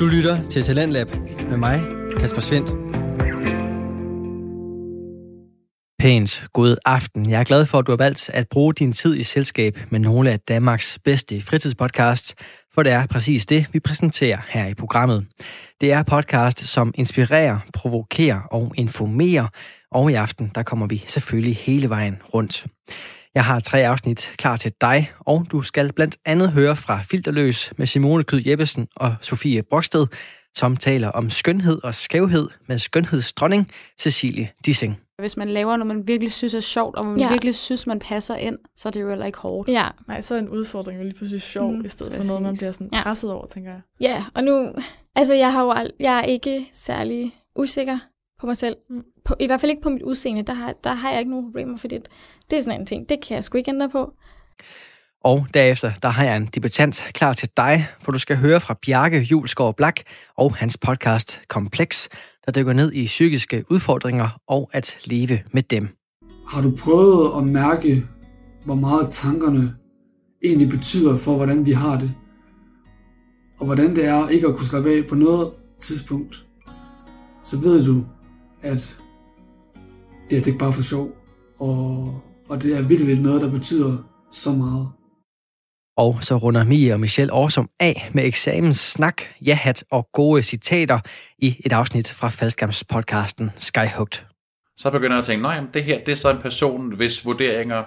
Du lytter til Talentlab med mig, Kasper Svendt. Pænt god aften. Jeg er glad for, at du har valgt at bruge din tid i selskab med nogle af Danmarks bedste fritidspodcasts, for det er præcis det, vi præsenterer her i programmet. Det er podcast, som inspirerer, provokerer og informerer, og i aften, der kommer vi selvfølgelig hele vejen rundt. Jeg har tre afsnit klar til dig, og du skal blandt andet høre fra Filterløs med Simone Kyd Jeppesen og Sofie Broksted, som taler om skønhed og skævhed med skønhedsdronning Cecilie Dissing. Hvis man laver noget, man virkelig synes er sjovt, og man ja. virkelig synes, man passer ind, så er det jo heller ikke hårdt. Ja. Nej, så er en udfordring jo lige pludselig sjov, mm, i stedet præcis. for noget, man bliver sådan ja. presset over, tænker jeg. Ja, og nu, altså jeg har jo ald- jeg er ikke særlig usikker på mig selv. Mm. På, I hvert fald ikke på mit udseende, der har, der har jeg ikke nogen problemer, fordi det, det er sådan en ting, det kan jeg sgu ikke ændre på. Og derefter, der har jeg en debutant klar til dig, for du skal høre fra Bjarke Julesgaard Blak og hans podcast Kompleks, der dykker ned i psykiske udfordringer og at leve med dem. Har du prøvet at mærke, hvor meget tankerne egentlig betyder for, hvordan vi har det? Og hvordan det er ikke at kunne slappe af på noget tidspunkt? Så ved du, at det er altså ikke bare for sjov, og, og det er virkelig noget, der betyder så meget. Og så runder Mia og Michelle Årsom af med eksamenssnak, ja-hat og gode citater i et afsnit fra faldskærmspodcasten Skyhugt. Så begynder jeg at tænke, nej, det her det er så en person, hvis vurderinger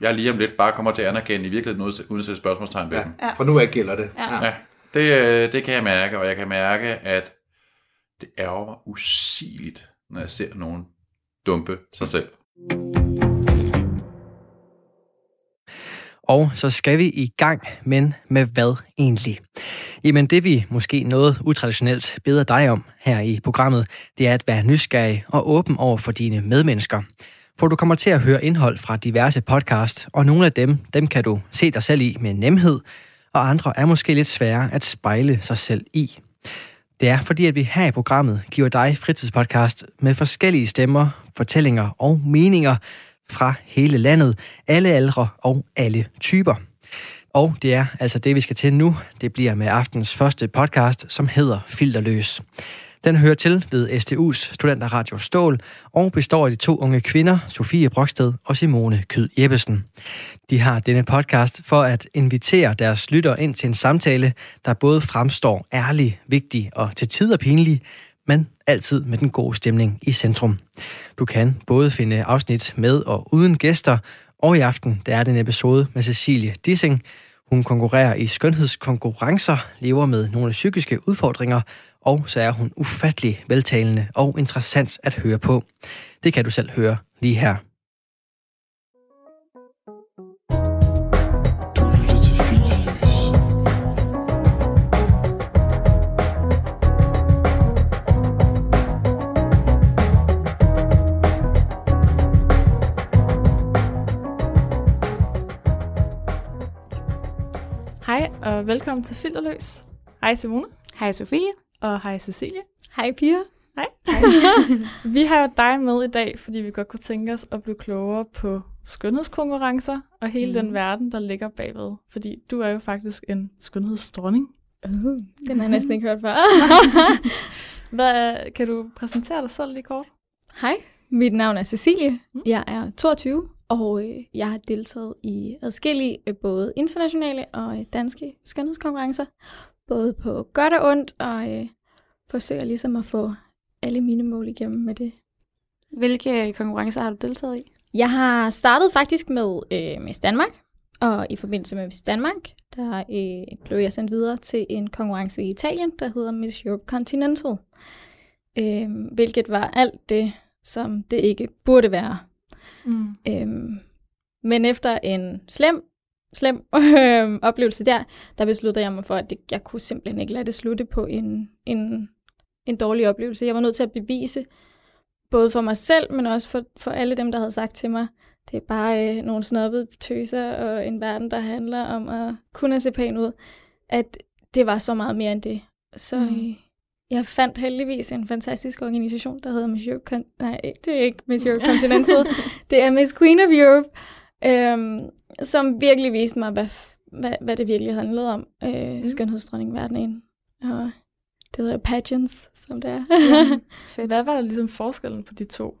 jeg lige om lidt bare kommer til at anerkende i virkeligheden uden at sætte spørgsmålstegn ved ja, dem. Ja. For nu er gælder det. Ja. ja. Det, det kan jeg mærke, og jeg kan mærke, at det ærger mig usigeligt, når jeg ser nogen dumpe sig selv. Og så skal vi i gang, men med hvad egentlig? Jamen det vi måske noget utraditionelt beder dig om her i programmet, det er at være nysgerrig og åben over for dine medmennesker. For du kommer til at høre indhold fra diverse podcast, og nogle af dem, dem kan du se dig selv i med nemhed, og andre er måske lidt svære at spejle sig selv i. Det er fordi, at vi her i programmet giver dig fritidspodcast med forskellige stemmer, fortællinger og meninger fra hele landet, alle aldre og alle typer. Og det er altså det, vi skal til nu. Det bliver med aftens første podcast, som hedder Filterløs. Den hører til ved STU's Studenterradio Stål og består af de to unge kvinder, Sofie Broksted og Simone Kyd Jeppesen. De har denne podcast for at invitere deres lytter ind til en samtale, der både fremstår ærlig, vigtig og til tider pinlig, men altid med den gode stemning i centrum. Du kan både finde afsnit med og uden gæster, og i aften der er det en episode med Cecilie Dissing. Hun konkurrerer i skønhedskonkurrencer, lever med nogle psykiske udfordringer, og så er hun ufattelig veltalende og interessant at høre på. Det kan du selv høre lige her. Hej og velkommen til Filterløs. Hej Simone. Hej Sofie. Og hej Cecilie. Hej Pia. Hej. vi har jo dig med i dag, fordi vi godt kunne tænke os at blive klogere på skønhedskonkurrencer og hele mm. den verden, der ligger bagved. Fordi du er jo faktisk en skønhedsdronning. Uh, den har jeg næsten ikke hørt før. Hvad, kan du præsentere dig selv lige kort? Hej, mit navn er Cecilie. Mm. Jeg er 22 og øh, jeg har deltaget i adskillige øh, både internationale og øh, danske skønhedskonkurrencer. Både på godt og ondt, og øh, forsøger ligesom at få alle mine mål igennem med det. Hvilke konkurrencer har du deltaget i? Jeg har startet faktisk med øh, Miss Danmark, og i forbindelse med Miss Danmark, der øh, blev jeg sendt videre til en konkurrence i Italien, der hedder Miss Europe Continental. Øh, hvilket var alt det, som det ikke burde være. Mm. Øhm, men efter en slem, slem øh, oplevelse der, der besluttede jeg mig for, at det, jeg kunne simpelthen ikke lade det slutte på en, en, en dårlig oplevelse. Jeg var nødt til at bevise, både for mig selv, men også for, for alle dem, der havde sagt til mig, det er bare øh, nogle snobbede tøser og en verden, der handler om at kunne se pæn ud, at det var så meget mere end det. Så mm. øh, jeg fandt heldigvis en fantastisk organisation, der hedder Miss Europe Con- Nej, det er ikke Miss Europe Continental. det er Miss Queen of Europe, øhm, som virkelig viste mig, hvad, hvad, hvad det virkelig handlede om. Øh, mm. Skønhedsdronning verden Og det hedder pageants, som det er. Fedt. Hvad var der ligesom forskellen på de to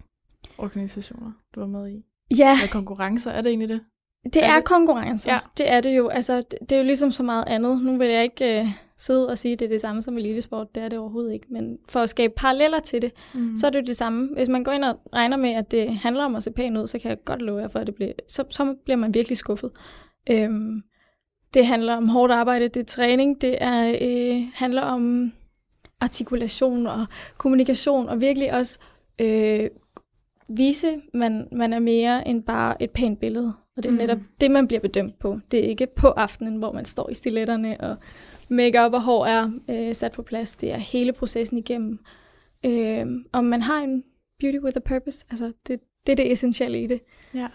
organisationer, du var med i? ja, Hvad konkurrencer, er det egentlig det? Det er er det? konkurrence. Ja. Det er det jo. Altså, det, det er jo ligesom så meget andet. Nu vil jeg ikke øh, sidde og sige, at det er det samme som elitesport. Det er det overhovedet ikke. Men for at skabe paralleller til det, Mm. så er det jo det samme. Hvis man går ind og regner med, at det handler om at se pæn ud, så kan jeg godt love jer for, at det bliver, så, så bliver man virkelig skuffet. Øhm, det handler om hårdt arbejde, det er træning, det er, øh, handler om artikulation og kommunikation, og virkelig også øh, vise, man, man er mere end bare et pænt billede. Og det er Mm. netop det, man bliver bedømt på. Det er ikke på aftenen, hvor man står i stiletterne, og makeup og hår er øh, sat på plads. Det er hele processen igennem. Øh, om man har en beauty with a purpose, altså det, det er det essentielle i det. Ja.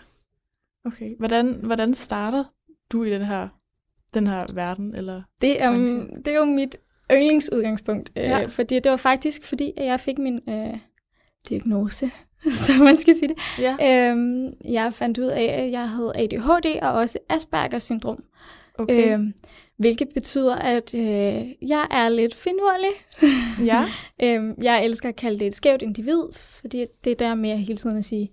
Okay. Hvordan, hvordan starter du i den her, den her verden? Eller? Det er, Branche. det er jo mit yndlingsudgangspunkt, øh, Ja. fordi det var faktisk fordi, at jeg fik min øh, diagnose, så man skal sige det. Ja. Øhm, jeg fandt ud af, at jeg havde ADHD og også Aspergers syndrom. Okay. Øhm, hvilket betyder, at øh, jeg er lidt finurlig. ja. Øhm, jeg elsker at kalde det et skævt individ, fordi det er der med hele tiden at sige,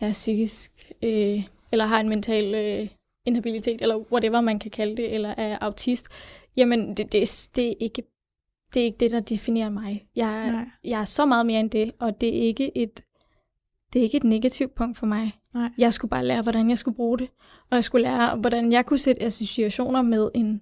jeg er psykisk, øh, eller har en mental øh, inhabilitet, eller whatever man kan kalde det, eller er autist. Jamen, det, det, er- det, er ikke, det er ikke det, der definerer mig. Jeg, Nej. jeg er så meget mere end det, og det er ikke et, det er ikke et negativt punkt for mig. Nej. Jeg skulle bare lære, hvordan jeg skulle bruge det, og jeg skulle lære, hvordan jeg kunne sætte associationer med en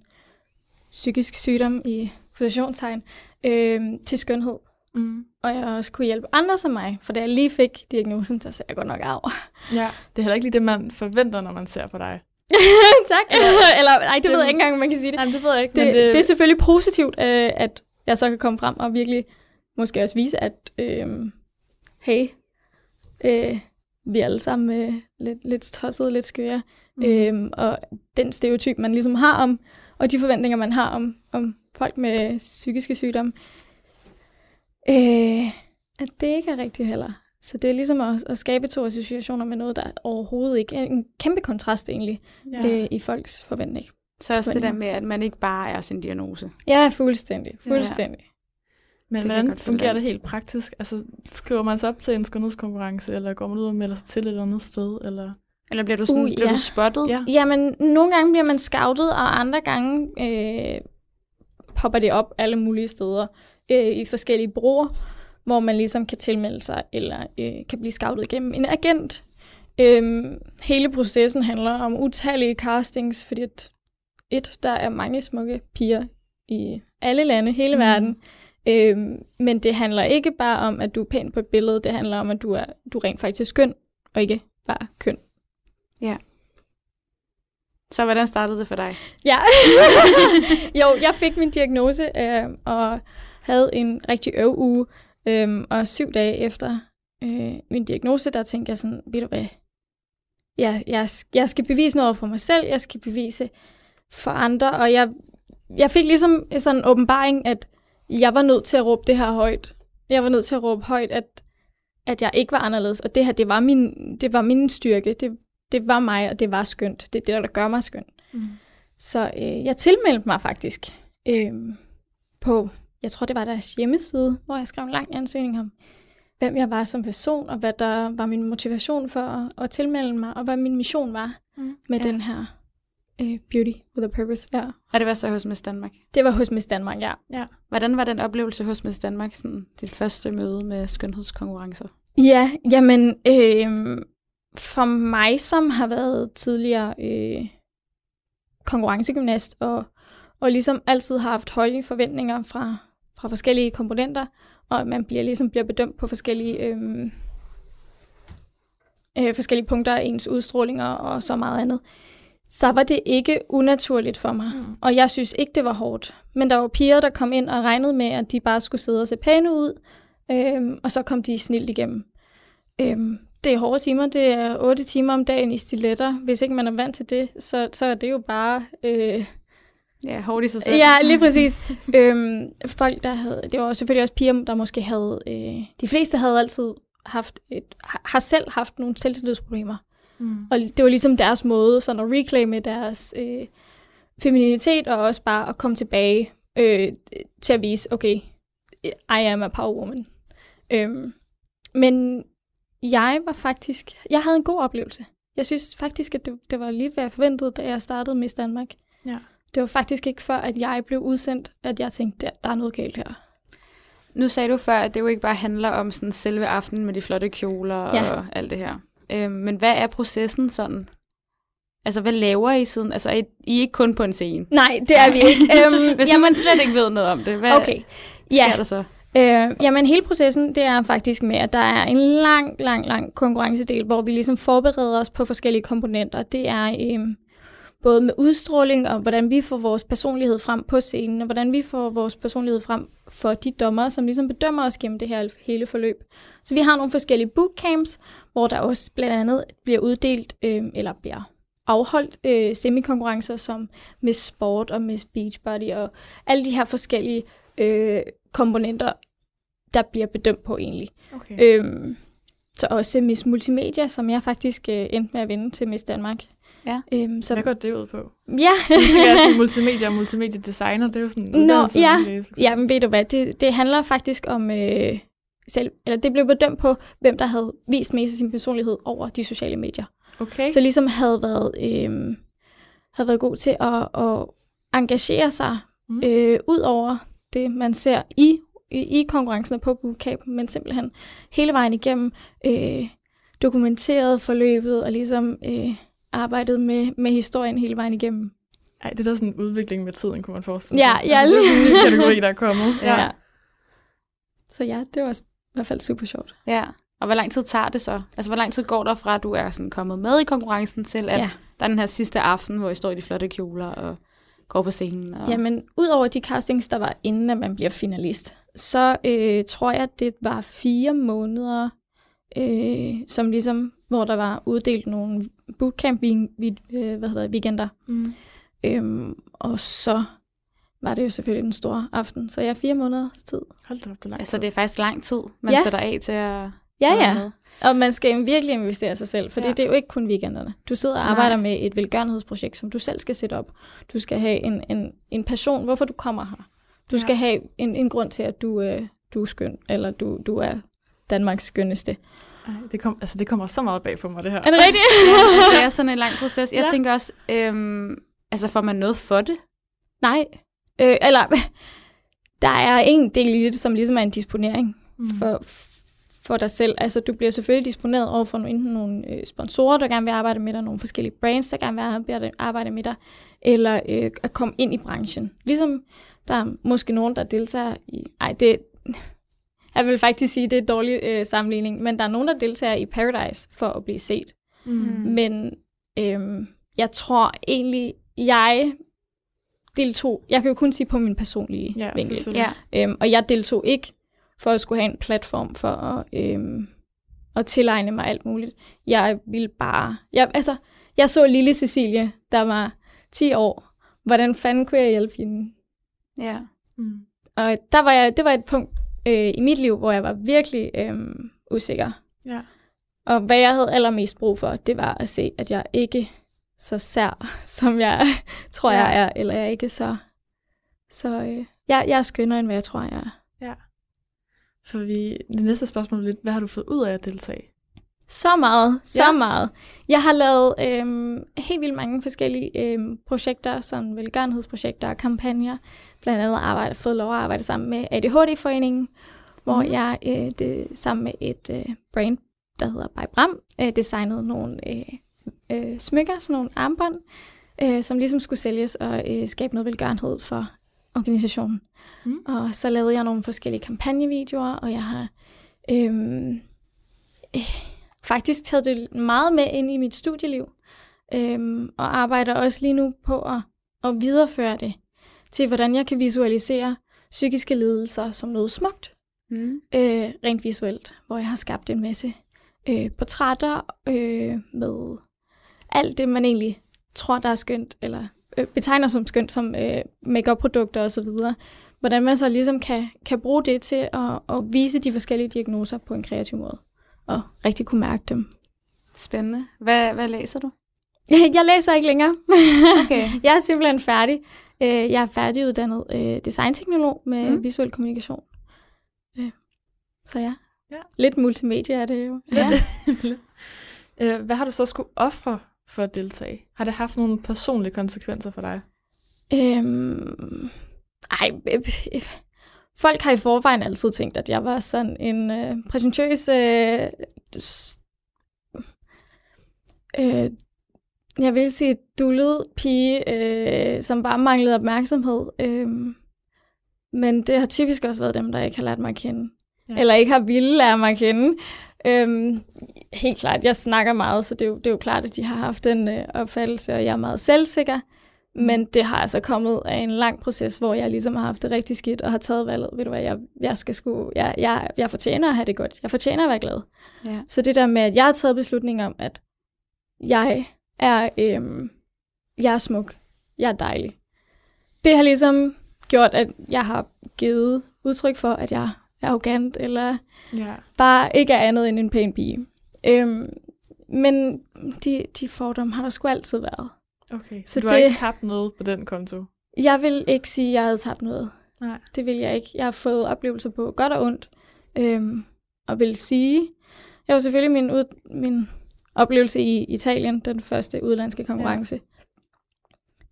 psykisk sygdom i positionstegn øh, til skønhed Mm. og jeg også kunne hjælpe andre som mig. For da jeg lige fik diagnosen, der sagde jeg godt nok af. Ja. Det er heller ikke lige det, man forventer, når man ser på dig. tak. Eller, eller ej, det ved jeg ikke engang, man kan sige det. Nej, det ved jeg ikke. Det, men det, det er selvfølgelig positivt, øh, at jeg så kan komme frem og virkelig måske også vise, at øh, hey, øh, vi er alle sammen øh, lidt, lidt tossede, lidt skøre. Mm. Øh, og den stereotyp, man ligesom har om, og de forventninger, man har om, om folk med psykiske sygdomme, øh, at det ikke er rigtigt heller. Så det er ligesom at, at skabe to associationer med noget, der overhovedet ikke er en kæmpe kontrast egentlig ja. øh, i folks forventning. Så også det der med, at man ikke bare er sin diagnose. Ja, fuldstændig. Fuldstændig. Men jeg hvordan fungerer det helt praktisk? Altså, skriver man sig op til en skønhedskonkurrence, eller går man ud og melder sig til et andet sted? Eller? Eller bliver du, sådan, Uh, bliver ja. du spottet? Ja. Jamen, nogle gange bliver man scoutet, og andre gange øh, popper det op alle mulige steder øh, i forskellige bruger, hvor man ligesom kan tilmelde sig, eller øh, kan blive scoutet gennem en agent. Øhm, hele processen handler om utallige castings, fordi at, et, der er mange smukke piger i alle lande, hele mm. verden. Øhm, men det handler ikke bare om, at du er pæn på et billede, det handler om, at du er, du er rent faktisk skøn, og ikke bare køn. Så hvordan startede det for dig? Ja. jo, jeg fik min diagnose øh, og havde en rigtig øv uge. Øh, og syv dage efter øh, min diagnose, der tænkte jeg sådan, ved du hvad, jeg, jeg, jeg skal bevise noget for mig selv, jeg skal bevise for andre, og jeg, jeg fik ligesom sådan en åbenbaring, at jeg var nødt til at råbe det her højt. Jeg var nødt til at råbe højt, at, at jeg ikke var anderledes, og det her, det var min, det var min styrke, det, det var mig, og det var skønt. Det er det, der gør mig skøn. Mm. Så øh, jeg tilmeldte mig faktisk øh, på, jeg tror det var deres hjemmeside, hvor jeg skrev en lang ansøgning om, hvem jeg var som person, og hvad der var min motivation for at, at tilmelde mig, og hvad min mission var Mm. med Ja. den her øh, beauty with a purpose. Ja. Og det var så hos Miss Danmark. Det var hos Miss Danmark, ja. Hvordan var den oplevelse hos Miss Danmark, sådan dit første møde med skønhedskonkurrencer? Ja, jamen, øh, for mig, som har været tidligere øh, konkurrencegymnast, og, og ligesom altid har haft høje forventninger fra, fra forskellige komponenter, og man bliver ligesom bliver bedømt på forskellige, øh, øh, forskellige punkter af ens udstrålinger og så meget andet, så var det ikke unaturligt for mig. Mm. Og jeg synes ikke, det var hårdt. Men der var piger, der kom ind og regnede med, at de bare skulle sidde og se pæne ud, øhm, og så kom de snilt igennem. Øhm, det er hårde timer, det er 8 timer om dagen i stiletter. Hvis ikke man er vant til det, så, så er det jo bare... Øh, Ja, hårdt i sig selv. ja, lige præcis. øhm, folk, der havde... Det var selvfølgelig også piger, der måske havde... Øh, de fleste havde altid haft et, har selv haft nogle selvtillidsproblemer. Mm. Og det var ligesom deres måde sådan at reclaime deres øh, femininitet, og også bare at komme tilbage øh, til at vise, okay, I am a power woman. Øhm, men jeg var faktisk, jeg havde en god oplevelse. Jeg synes faktisk, at det, det var lige, hvad jeg forventede, da jeg startede Miss Danmark. Ja. Det var faktisk ikke før, at jeg blev udsendt, at jeg tænkte, der, der er noget galt her. Nu sagde du før, at det jo ikke bare handler om sådan selve aftenen med de flotte kjoler Ja. og alt det her. Øhm, men hvad er processen sådan? Altså, hvad laver I siden? Altså, I, I er ikke kun på en scene. Nej, det er vi ikke. øhm, Hvis nu man slet ikke ved noget om det, hvad okay. sker Ja, der så? Øh, jamen hele processen, det er faktisk med, at der er en lang, lang, lang konkurrencedel, hvor vi ligesom forbereder os på forskellige komponenter. Det er øh, både med udstråling og hvordan vi får vores personlighed frem på scenen, og hvordan vi får vores personlighed frem for de dommer, som ligesom bedømmer os gennem det her hele forløb. Så vi har nogle forskellige bootcamps, hvor der også blandt andet bliver uddelt, øh, eller bliver afholdt øh, semikonkurrencer som Miss Sport og Miss Beachbody og alle de her forskellige øh, komponenter, der bliver bedømt på egentlig. Okay. Øhm, så også Miss Multimedia, som jeg faktisk øh, endte med at vinde til Miss Danmark. Ja. Øhm, så, Hvad går det ud på? ja. Jeg tænker altså multimedia og multimedia designer, det er jo sådan en Nå, ja. læse, ja, men ved du hvad, det, det handler faktisk om øh, selv, eller det blev bedømt på, hvem der havde vist mest af sin personlighed over de sociale medier. Okay. Så ligesom havde været, øh, havde været god til at, at engagere sig Mm. øh, ud over det, man ser i, i, i konkurrencen og på bootcamp, men simpelthen hele vejen igennem øh, dokumenteret forløbet og ligesom øh, arbejdet med, med historien hele vejen igennem. Ej, det er da sådan en udvikling med tiden, kunne man forestille Ja, sig. ja, altså, det er sådan en ny lige- kategori, der er kommet. Ja. Så ja, det var i hvert fald super sjovt. Ja. Og hvor lang tid tager det så? Altså, hvor lang tid går der fra, at du er sådan kommet med i konkurrencen, til at Ja. der er den her sidste aften, hvor I står i de flotte kjoler og går på scenen? Og... Jamen, udover de castings, der var inden, at man bliver finalist, så øh, tror jeg, at det var fire måneder, øh, som ligesom, hvor der var uddelt nogle bootcamp vi, vi, øh, hvad hedder, det, weekender. Mm. Øhm, og så var det jo selvfølgelig den store aften. Så jeg er fire måneders tid. Hold da op, det er lang Altså, det er faktisk lang tid, man Ja. sætter af til at Ja, ja. med. Og man skal virkelig investere sig selv, for Ja. det er jo ikke kun weekenderne. Du sidder og Nej. arbejder med et velgørenhedsprojekt, som du selv skal sætte op. Du skal have en, en, en passion, hvorfor du kommer her. Du Ja. skal have en, en grund til, at du, øh, du er skøn, eller du, du er Danmarks skønneste. Ej, det, kom, altså, det kommer så meget bag på mig, det her. Er det rigtigt? Ja, det er sådan en lang proces. Jeg Ja. tænker også, øhm, altså får man noget for det? Nej. Øh, eller, der er en del i det, som ligesom er en disponering Mm. for, for dig selv. Altså, du bliver selvfølgelig disponeret over for enten nogle øh, sponsorer, der gerne vil arbejde med dig, nogle forskellige brands, der gerne vil arbejde, arbejde med dig, eller øh, at komme ind i branchen. Ligesom der er måske nogen, der deltager i... Ej, det... Jeg vil faktisk sige, det er en dårlig øh, sammenligning, men der er nogen, der deltager i Paradise for at blive set. Mm. Men øhm, jeg tror egentlig, jeg deltog... Jeg kan jo kun sige på min personlige Ja, vinkel. Ja. Øhm, og jeg deltog ikke for at skulle have en platform for at, øhm, at tilegne mig alt muligt. Jeg ville bare... Jeg, altså, jeg så lille Cecilie, der var 10 år. Hvordan fanden kunne jeg hjælpe hende? Ja. Mm. Og der var jeg, det var et punkt øh, i mit liv, hvor jeg var virkelig øhm, usikker. Ja. Og hvad jeg havde allermest brug for, det var at se, at jeg ikke så sær, som jeg tror, Ja. jeg er. Eller jeg er ikke så... Så øh, jeg, jeg er skønnere, end hvad jeg tror, jeg er. For vi, det næste spørgsmål er lidt, hvad har du fået ud af at deltage? Så meget, så Ja. ja. meget. Jeg har lavet øhm, helt vildt mange forskellige øhm, projekter, som velgørenhedsprojekter og kampagner. Blandt andet arbejde, fået lov at arbejde sammen med ADHD-foreningen, hvor Mhm. jeg øh, det, sammen med et øh, brand, der hedder By Bram, øh, designede nogle øh, øh, smykker, sådan nogle armbånd, øh, som ligesom skulle sælges og øh, skabe noget velgørenhed for organisationen. Mm. Og så lavede jeg nogle forskellige kampagnevideoer, og jeg har øhm, øh, faktisk taget det meget med ind i mit studieliv, øhm, og arbejder også lige nu på at, at videreføre det til, hvordan jeg kan visualisere psykiske lidelser som noget smukt, Mm. øh, rent visuelt, hvor jeg har skabt en masse øh, portrætter øh, med alt det, man egentlig tror, der er skønt, eller øh, betegner som skønt, som øh, make-up-produkter osv., hvordan man så ligesom kan, kan bruge det til at, at vise de forskellige diagnoser på en kreativ måde, og rigtig kunne mærke dem. Spændende. Hvad, hvad læser du? Jeg læser ikke længere. Okay. jeg er simpelthen færdig. Øh, Jeg er færdiguddannet øh, designteknolog med Mm. visuel kommunikation. Øh, så ja. Ja. Lidt multimedia er det jo. Ja. Øh, Hvad har du så skulle ofre for at deltage? Har det haft nogle personlige konsekvenser for dig? Øhm, ej, øh, øh, folk har i forvejen altid tænkt, at jeg var sådan en øh, præsentøs... Øh, øh, jeg vil sige dullet pige, øh, som bare manglede opmærksomhed. Øh, men det har typisk også været dem, der ikke har lært mig at kende. Ja. Eller ikke har ville lære mig at kende. Øhm, helt klart, jeg snakker meget, så det er jo, det er jo klart, at de har haft den øh, opfattelse, og jeg er meget selvsikker. Men det har altså kommet af en lang proces, hvor jeg ligesom har haft det rigtig skidt, og har taget valget, ved du hvad, jeg, jeg skal sgu, jeg, jeg, jeg fortjener at have det godt. Jeg fortjener at være glad. Ja. Så det der med, at jeg har taget beslutning om, at jeg er, øhm, jeg er smuk, jeg er dejlig. Det har ligesom gjort, at jeg har givet udtryk for, at jeg er arrogant, eller Ja. bare ikke er andet end en pæn pige. Øhm, men de, de fordomme har der sgu altid været. Okay, så, Så du har det- ikke tabt noget på den konto? Jeg vil ikke sige, at jeg havde tabt noget. Nej. Det vil jeg ikke. Jeg har fået oplevelser på godt og ondt. Øhm, og vil sige, jeg var selvfølgelig min, ud, min oplevelse i Italien, den første udlandske konkurrence, ja.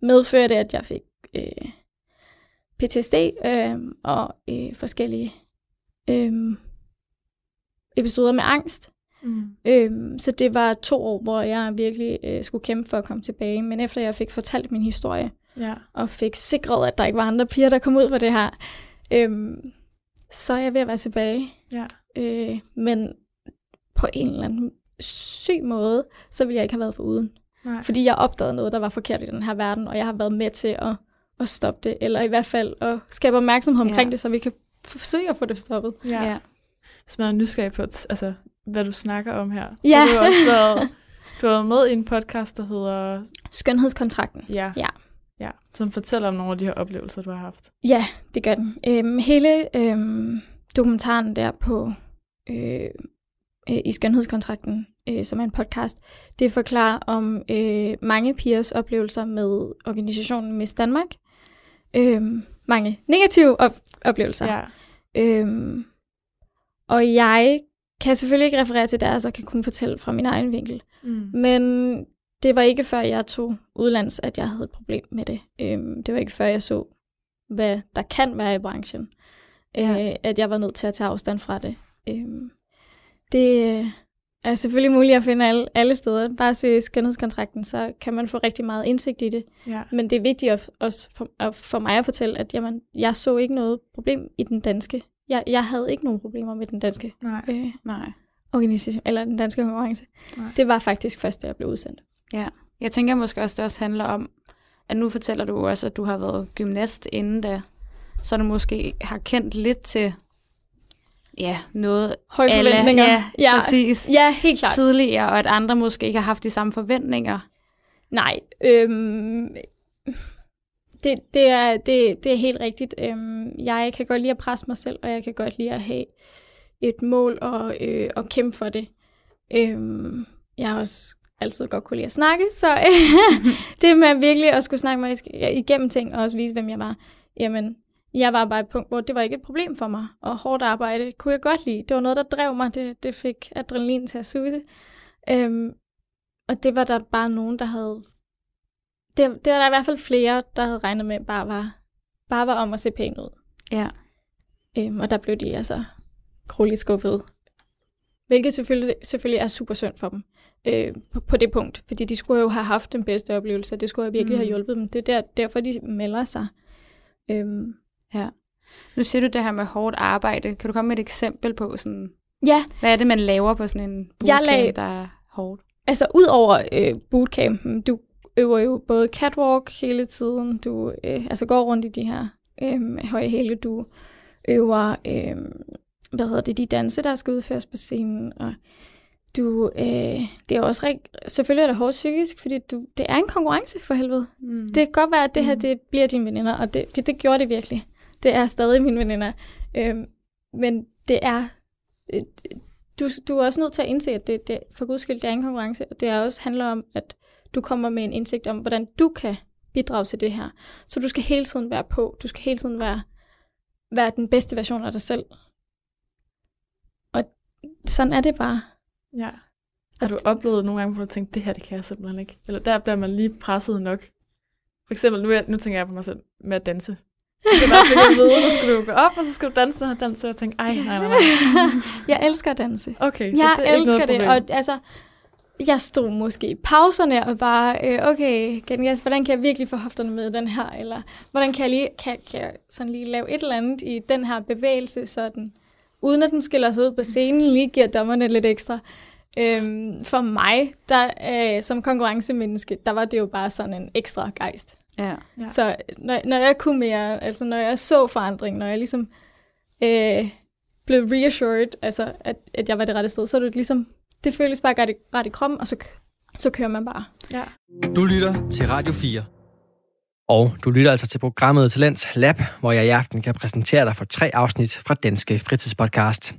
medførte, at jeg fik øh, PTSD øh, og øh, forskellige øh, episoder med angst. Mm. Øhm, så det var to år, hvor jeg virkelig øh, skulle kæmpe for at komme tilbage. Men efter jeg fik fortalt min historie, Ja. og fik sikret, at der ikke var andre piger, der kom ud for det her, øhm, så er jeg ved at være tilbage. Ja. Øh, men på en eller anden syg måde, så ville jeg ikke have været for uden. Nej. Fordi jeg opdagede noget, der var forkert i den her verden, og jeg har været med til at, at stoppe det, eller i hvert fald at skabe opmærksomhed omkring Ja. det, så vi kan forsøge at få det stoppet. Ja. ja. Hvis man er nysgerrig på, altså, hvad du snakker om her. Ja. Så du har også været, du har været med i en podcast, der hedder Skønhedskontrakten. Ja. Ja. ja. Som fortæller om nogle af de her oplevelser, du har haft. Ja, det gør den. Øhm, hele øhm, dokumentaren der på øh, øh, i Skønhedskontrakten, øh, som er en podcast, det forklarer om øh, mange pigers oplevelser med organisationen Miss Danmark. Øhm, mange negative op- oplevelser. Ja. Øhm, og jeg kan selvfølgelig ikke referere til deres og kan kun fortælle fra min egen vinkel. Mm. Men det var ikke før jeg tog udlands, at jeg havde et problem med det. Øhm, det var ikke før jeg så, hvad der kan være i branchen, Ja. øh, at jeg var nødt til at tage afstand fra det. Øhm, det øh, er selvfølgelig muligt at finde alle, alle steder. Bare se skønhedskontrakten, så kan man få rigtig meget indsigt i det. Ja. Men det er vigtigt at, også for, at, for mig at fortælle, at jamen, jeg så ikke noget problem i den danske. Jeg, jeg havde ikke nogen problemer med den danske Nej. øh, Nej. organisation, eller den danske konkurrence. Nej. Det var faktisk først, da jeg blev udsendt. Ja. Jeg tænker måske også, det også handler om, at nu fortæller du også, at du har været gymnast inden da, så du måske har kendt lidt til ja, noget Høje alle- forventninger. Ja, ja. præcis. Ja, helt klart. Tidligere, og at andre måske ikke har haft de samme forventninger. Nej, øhm, det, det, er, det, det er helt rigtigt. Øhm, jeg kan godt lide at presse mig selv, og jeg kan godt lide at have et mål og, øh, og kæmpe for det. Øhm, jeg har også altid godt kunne lide at snakke, så det med virkelig at skulle snakke mig igennem ting, og også vise, hvem jeg var, jamen, jeg var bare et punkt, hvor det var ikke et problem for mig, og hårdt arbejde kunne jeg godt lide. Det var noget, der drev mig, det, det fik adrenalin til at suse. Øhm, og det var der bare nogen, der havde... Det, det var der i hvert fald flere, der havde regnet med, bare var, bare var om at se pæn ud. Ja. Øhm, og der blev de altså grueligt skuffet. Hvilket selvfølgelig, selvfølgelig er super synd for dem øh, på, på det punkt. Fordi de skulle jo have haft den bedste oplevelse, og det skulle virkelig mm. have hjulpet dem. Det er der, derfor, de melder sig. Øhm, Nu siger du det her med hårdt arbejde. Kan du komme med et eksempel på, sådan, ja, hvad er det, man laver på sådan en Jeg bootcamp, lag- der er hårdt? altså ud over øh, bootcampen, du øver jo både catwalk hele tiden, du øh, altså går rundt i de her øh, høje hæle, du øver, øh, hvad hedder det, de danse, der skal udføres på scenen, og du, øh, det er også rigt, selvfølgelig er det hårdt psykisk, fordi du, det er en konkurrence for helvede. Mm. Det kan godt være, at det her Mm. det bliver dine veninder, og det, det gjorde det virkelig. Det er stadig mine veninder. Øhm, men det er... øh, Du, du er også nødt til at indse, at det, det, for guds skyld, det er en konkurrence, og det er også handler om, at du kommer med en indsigt om, hvordan du kan bidrage til det her. Så du skal hele tiden være på. Du skal hele tiden være, være den bedste version af dig selv. sådan er det bare. Ja. Har du oplevet nogle gange, hvor du tænkt, det her, det kan jeg simpelthen ikke? Eller der bliver man lige presset nok. For eksempel, nu, jeg, nu tænker jeg på mig selv med at danse. Det var fik at vide, nu skal du gå op, og så skal du danse og danse, og jeg tænkte, ej, nej, nej, nej. Jeg elsker at danse. Okay, så Jeg det er ikke elsker noget det, problem. og altså, jeg stod måske i pauserne og bare, øh, okay, Genias, hvordan kan jeg virkelig få hofterne med den her, eller hvordan kan jeg lige, kan, kan jeg sådan lige lave et eller andet i den her bevægelse, sådan, uden at den skiller sig ud på scenen, lige giver dommerne lidt ekstra. Øhm, for mig, der øh, som konkurrencemenneske, der var det jo bare sådan en ekstra gejst. Ja. Ja. Så når, når jeg kunne mere, altså når jeg så forandring, når jeg ligesom øh, blev reassured, altså at, at jeg var det rette sted, så er det ligesom, det føles bare ret i, ret i kroppen, og så, så kører man bare. Ja. Du lytter til Radio 4. Og du lytter altså til programmet Talents Lab, hvor jeg i aften kan præsentere dig for tre afsnit fra Danske Fritidspodcast.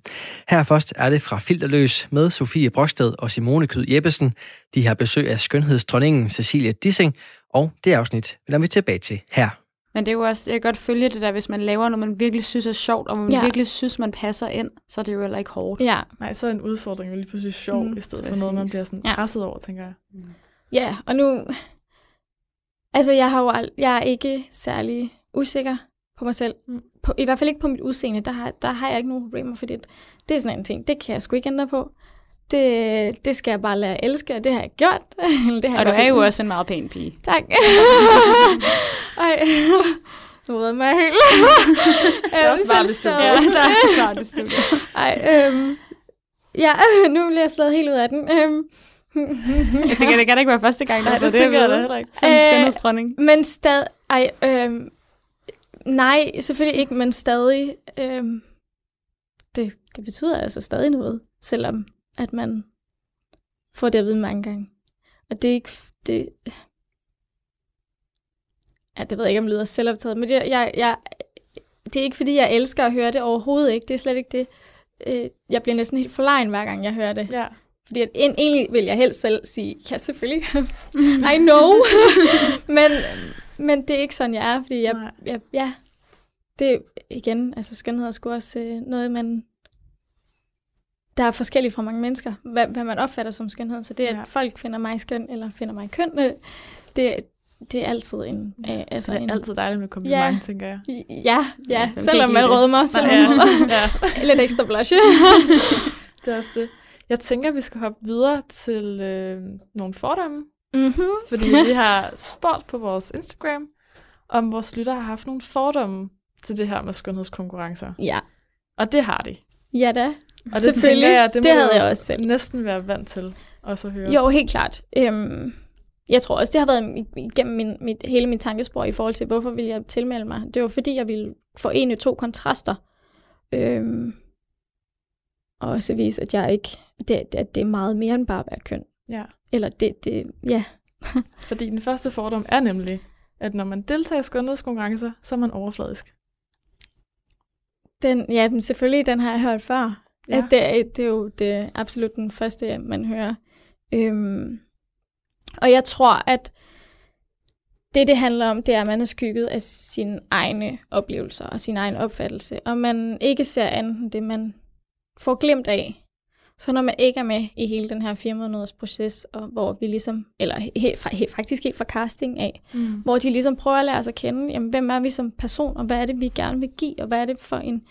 Her først er det fra Filterløs med Sofie Broksted og Simone Kyd Jeppesen. De har besøg af skønhedsdronningen Cecilia Dissing, og det afsnit vender vi tilbage til her. Men det er jo også, jeg kan godt følge det der, hvis man laver noget, man virkelig synes er sjovt, og man Ja. virkelig synes, man passer ind, så er det jo heller ikke hårdt. Ja, Nej, så er en udfordring jo lige pludselig sjov, Mm, mm, i stedet for noget, man præcis. bliver sådan Ja. presset over, tænker jeg. ja og nu, altså jeg har jo ald- jeg er ikke særlig usikker på mig selv. Mm. På, I hvert fald ikke på mit udseende, der har, der har jeg ikke nogen problemer, fordi det er sådan en ting, det kan jeg sgu ikke ændre på. Det, det skal jeg bare lære at elske, og det har jeg gjort. Det har Og jeg du er jo også en meget pæn pige. Tak. Ej, nu redder mig helt. Der er svaret i studiet. Ja, der er svaret i studiet. Ej, øhm, ja, nu bliver jeg slået helt ud af den. Øhm, Jeg tænker, det kan da ikke være første gang, Nej, har fået det det tænker jeg heller ikke. Som Øh, skønhedsdronning. men stadig, ej, øhm, nej, selvfølgelig ikke, men stadig, øhm, det, det betyder altså stadig noget, selvom at man får det at vide mange gange. Og det er ikke, det, ja, det ved jeg ikke, om det lyder selvoptaget, men det, jeg, jeg, det er ikke, fordi jeg elsker at høre det overhovedet ikke, det er slet ikke det. Øh, Jeg bliver næsten helt forlegen, hver gang jeg hører det. Ja. Fordi at, en- egentlig vil jeg helst selv sige, ja selvfølgelig, I know, men, men det er ikke sådan, jeg er, fordi jeg, Nej. jeg ja, det er igen, altså skønhed er sgu også øh, noget, man, der er forskelligt fra mange mennesker, hvad, hvad man opfatter som skønhed, så det, at Ja. folk finder mig skøn, eller finder mig køn, øh, det, det er altid en, Ja, øh, altså Så det en, er altid dejligt med kompliment, Ja. tænker jeg. ja, ja, kan selvom man rødmer, selvom Ja. ja. lidt ekstra blush. Det er også det. Jeg tænker, at vi skal hoppe videre til øh, nogle fordomme, mm-hmm. fordi vi har spurgt på vores Instagram, om vores lyttere har haft nogle fordomme til det her med skønhedskonkurrencer. Ja, Og det har de. ja da. Og det Selvfølgelig. jeg, det, Det havde jeg også selv. næsten være vant til også at høre. Jo, helt klart. Øhm, jeg tror også, det har været igennem min, mit, hele mit tankespor i forhold til, hvorfor vil jeg tilmelde mig. Det var fordi, jeg ville forene to kontraster. Øhm, og også vise, at jeg ikke, det, at det er meget mere end bare at være køn. Ja. Eller det, det ja. Fordi den første fordom er nemlig, at når man deltager i skønhedskonkurrencer, så er man overfladisk. Den, ja, men selvfølgelig, den har jeg hørt før. Ja. Ja. Det, er, det er jo det, absolut den første, man hører. Øhm, og jeg tror, at det, det handler om, det er, at man er skygget af sine egne oplevelser og sin egen opfattelse, og man ikke ser andet end det, man får glemt af. Så når man ikke er med i hele den her fire måneders proces, og hvor vi ligesom, eller fra- helt, faktisk helt fra casting af, Mm. hvor de ligesom prøver at lære os at kende, jamen, hvem er vi som person, og hvad er det, vi gerne vil give, og hvad er det for en,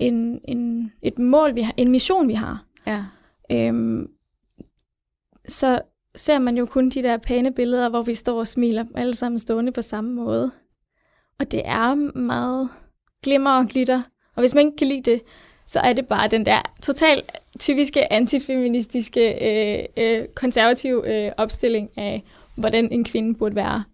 en, en, et mål, vi har, en mission, vi har. Ja. Øhm, så ser man jo kun de der pæne billeder, hvor vi står og smiler, alle sammen stående på samme måde. Og det er meget glimmer og glitter. Og hvis man ikke kan lide det, så er det bare den der totalt typiske antifeministiske, øh, øh, konservative øh, opstilling af, hvordan en kvinde burde være.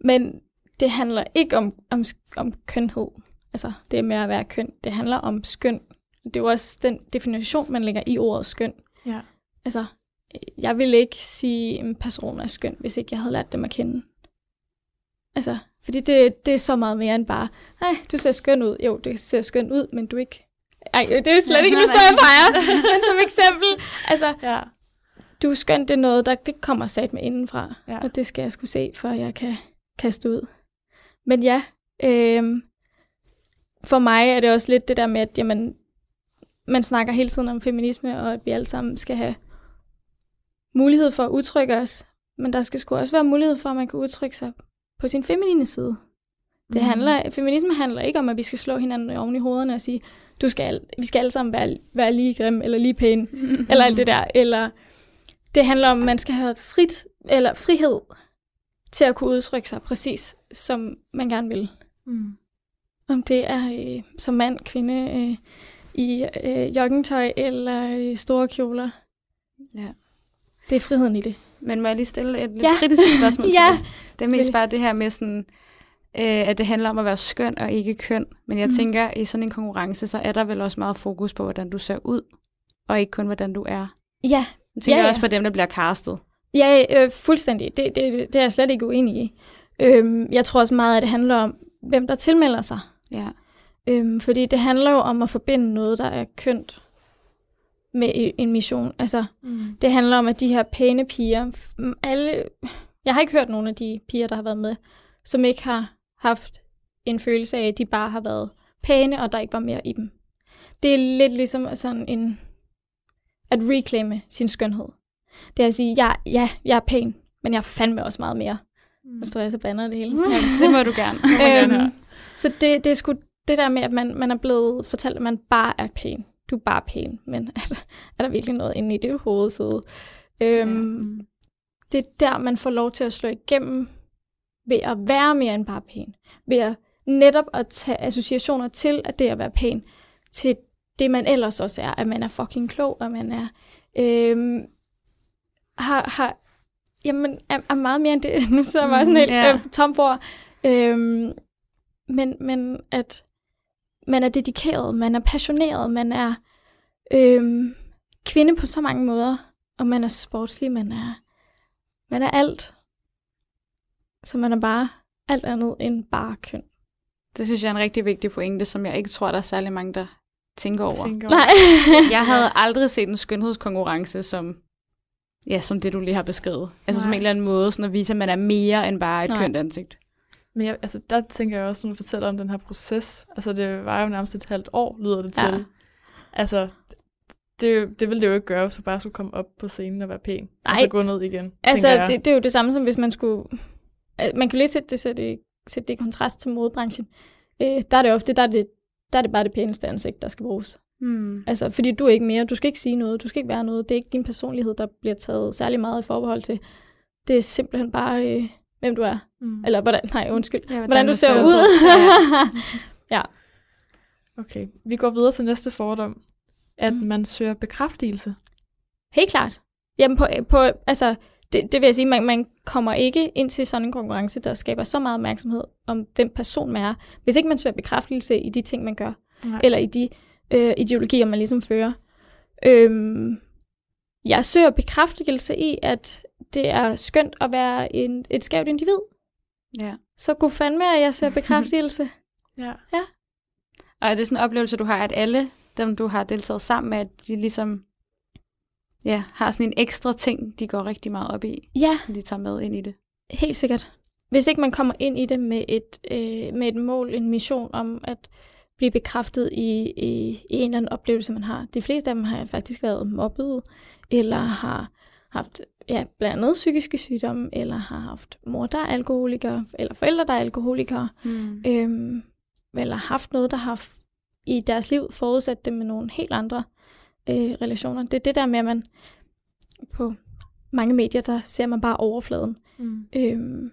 Men det handler ikke om, om, om kønhed. Altså, det er mere at være køn. Det handler om skøn. Det er jo også den definition, man lægger i ordet skøn. Ja. Altså, jeg ville ikke sige, at en person er skøn, hvis ikke jeg havde lært dem at kende. Altså, fordi det, det er så meget mere end bare, nej, du ser skøn ud. Jo, det ser skøn ud, men du ikke... Ej, det er jo slet Ja, ikke, nu står jeg peger. Men som eksempel, altså, Ja. du er skøn, det er noget, der det kommer sat med indenfra. Ja. Og det skal jeg skulle se, før jeg kan kaste ud. Men ja, øhm, for mig er det også lidt det der med, at jamen, man snakker hele tiden om feminisme, og at vi alle sammen skal have mulighed for at udtrykke os. Men der skal sgu også være mulighed for, at man kan udtrykke sig på sin feminine side. Det Mhm. handler, feminisme handler ikke om, at vi skal slå hinanden oven i hovederne og sige, du skal, vi skal alle sammen være, være lige grim, eller lige pæne, eller alt det der. Eller det handler om, at man skal have frit, eller frihed til at kunne udtrykke sig præcis, som man gerne vil. Mm. Om det er øh, som mand, kvinde, øh, i øh, joggingtøj eller øh, store kjoler. Ja. Det er friheden i det. Men må jeg lige stille et lidt Ja. kritisk spørgsmål til Ja. det? Det er mest bare det her med sådan, øh, at det handler om at være skøn og ikke køn. Men jeg mm. tænker, i sådan en konkurrence, så er der vel også meget fokus på, hvordan du ser ud, og ikke kun, hvordan du er. Ja, Nu tænker Ja, ja. også på dem, der bliver castet. ja øh, fuldstændig. Det, det, det er jeg slet ikke uenig i. Øhm, jeg tror også meget, at det handler om, hvem der tilmelder sig. Ja. Øhm, fordi det handler jo om at forbinde noget, der er kønt med en mission. Altså, Mm. det handler om, at de her pæne piger, mm, alle, jeg har ikke hørt nogen af de piger, der har været med, som ikke har haft en følelse af, at de bare har været pæne, og der ikke var mere i dem. Det er lidt ligesom sådan en, at reclaime sin skønhed. Det er at sige, ja, ja, jeg er pæn, men jeg er fandme også meget mere. Mm. Nu står jeg så bander det hele. ja, det må du gerne. øhm, så det, det er sgu det der med, at man, man er blevet fortalt, at man bare er pæn. Du er bare pæn, men er der, er der virkelig noget inde i det hoved? Så, øhm, Mm. Det er der, man får lov til at slå igennem ved at være mere end bare pæn. Ved at netop at tage associationer til, at det at være pæn, til det, man ellers også er. At man er fucking klog, og man er... Øhm, har, har, jamen, er, er meget mere end det. Nu sidder jeg bare sådan helt Ja. øh, tom for. Øhm, men, men at man er dedikeret, man er passioneret, man er øhm, kvinde på så mange måder, og man er sportslig, man er, man er alt. Så man er bare alt andet end bare køn. Det synes jeg er en rigtig vigtig pointe, som jeg ikke tror, der er særlig mange, der tænker over. Tænker over. Nej. Jeg havde aldrig set en skønhedskonkurrence som, ja, som det, du lige har beskrevet. Altså som Nej. en eller anden måde, sådan at vise, at man er mere end bare et Nej. kønt ansigt. Men jeg, altså, der tænker jeg også, når du fortæller om den her proces, altså det var jo nærmest et halvt år, lyder det Ja. til. Altså, det, det ville det jo ikke gøre, hvis du bare skulle komme op på scenen og være pæn, og Nej. så gå ned igen, Altså, jeg. det, det er jo det samme, som hvis man skulle... øh, Man kan lige sætte det, sætte, det- sætte det i kontrast til modebranchen. Øh, der er det ofte, der er det, der er det bare det pæneste ansigt, der skal bruges. Hmm. Altså, fordi du er ikke mere. Du skal ikke sige noget. Du skal ikke være noget. Det er ikke din personlighed, der bliver taget særlig meget i forbehold til. Det er simpelthen bare, øh, hvem du er. Mm. Eller hvordan, nej, undskyld. Ja, Hvordan du ser man ud. Ja. Okay, vi går videre til næste fordom. At Mm. man søger bekræftelse. Helt klart. Jamen, på, på, altså, det, det vil jeg sige, man, man kommer ikke ind til sådan en konkurrence, der skaber så meget opmærksomhed om den person, man er, hvis ikke man søger bekræftelse i de ting, man gør, Nej. eller i de øh, ideologier, man ligesom fører. Øhm, jeg søger bekræftelse i, at det er skønt at være en, et skævt individ. ja. Så god fandme, at jeg søger bekræftelse. Ja. Og er det sådan en oplevelse, du har, at alle dem, du har deltaget sammen med, at de ligesom ja, har sådan en ekstra ting, de går rigtig meget op i, ja, når de tager med ind i det? Helt sikkert. Hvis ikke man kommer ind i det med et, øh, med et mål, en mission om at blive bekræftet i, i, i en eller anden oplevelse, man har. De fleste af dem har faktisk været mobbet, eller har haft ja, blandt andet psykiske sygdomme, eller har haft mor, der er alkoholiker, eller forældre, der er alkoholikere, Hmm. øhm, eller haft noget, der har i deres liv forudsat dem med nogle helt andre øh, relationer. Det er det der med, at man på mange medier, der ser man bare overfladen. Mm. Øhm,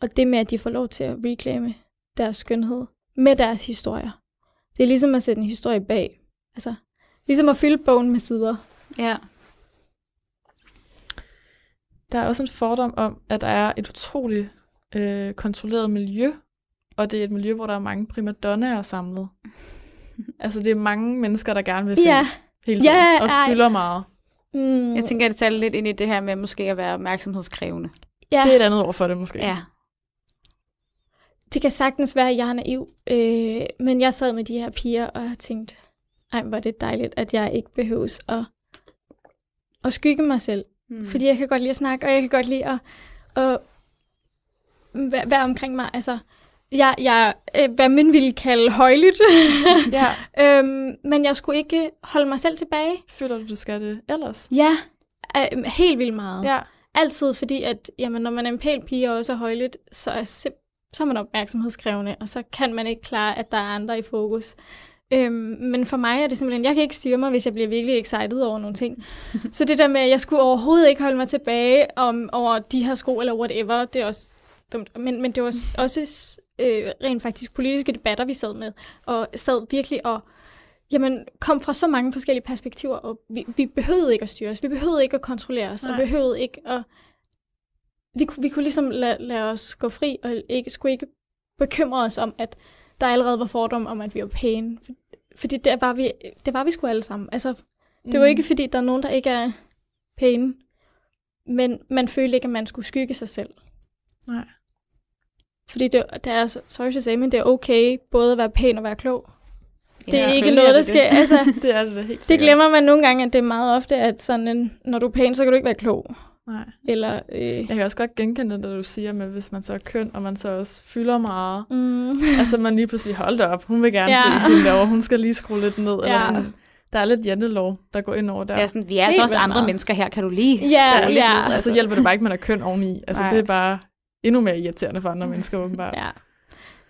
og det med, at de får lov til at reclaime deres skønhed med deres historier. Det er ligesom at sætte en historie bag. Altså, ligesom at fylde bogen med sider. Ja. Der er også en fordom om, at der er et utroligt øh, kontrolleret miljø, og det er et miljø, hvor der er mange primadonnaer samlet. altså, det er mange mennesker, der gerne vil ses Ja. hele tiden, Ja, og ej. fylder meget. Mm, Jeg tænker, at det taler lidt ind i det her med måske at være opmærksomhedskrævende. ja, Det er et andet ord for det, måske. Ja. det kan sagtens være, at jeg er naiv. Øh, men jeg sad med de her piger og tænkte, ej, hvor er det dejligt, at jeg ikke behøves at, at skygge mig selv. Hmm. Fordi jeg kan godt lide at snakke, og jeg kan godt lide at, at være, omkring mig. Altså, jeg, jeg øh, hvad man ville kalde højlydt. Ja. øhm, men jeg skulle ikke holde mig selv tilbage. Føler du, du skal det ellers? Ja, øh, helt vildt meget. Ja. Altid fordi, at jamen, når man er en pæl pige og også er højlydt, så er, så er man opmærksomhedskrævende, og så kan man ikke klare, at der er andre i fokus. Øhm, men for mig er det simpelthen, jeg kan ikke styre mig, hvis jeg bliver virkelig excited over nogle ting. så det der med, at jeg skulle overhovedet ikke holde mig tilbage om, over de her sko eller whatever, det er også dumt. Men, men det var s- også øh, rent faktisk politiske debatter, vi sad med, og sad virkelig og jamen, kom fra så mange forskellige perspektiver, og vi, vi behøvede ikke at styre os, vi behøvede ikke at kontrollere os, Nej. og behøvede ikke at... Vi, kunne- vi kunne ligesom lade, lade os gå fri, og ikke, skulle ikke bekymre os om, at der allerede var fordom om, at vi var pæne. For, fordi det var vi, det var vi sgu alle sammen. Altså, det Mm. var ikke, fordi der er nogen, der ikke er pæne, men man følte ikke, at man skulle skygge sig selv. Nej. Fordi det, det er, sorry to say, men det er okay både at være pæn og være klog. Det er ikke noget, er der det. Altså, Det er det helt det glemmer man nogle gange, at det er meget ofte, at sådan en, når du er pæn, så kan du ikke være klog. Nej. Eller, øh, Jeg kan også godt genkende det, du siger, med, hvis man så er køn, og man så også fylder meget. mm, altså man lige pludselig, hold op, hun vil gerne Ja. ja. se sin lov, hun skal lige skrue lidt ned. Ja. Eller Ja. sådan, der er lidt jantelov, der går ind over der. Ja, sådan, vi er altså også andre meget. mennesker her, kan du lige Ja, skrue lidt ja. ned, altså hjælper det bare ikke, man er køn oveni. Altså Nej. det er bare endnu mere irriterende for andre mennesker, åbenbart. ja.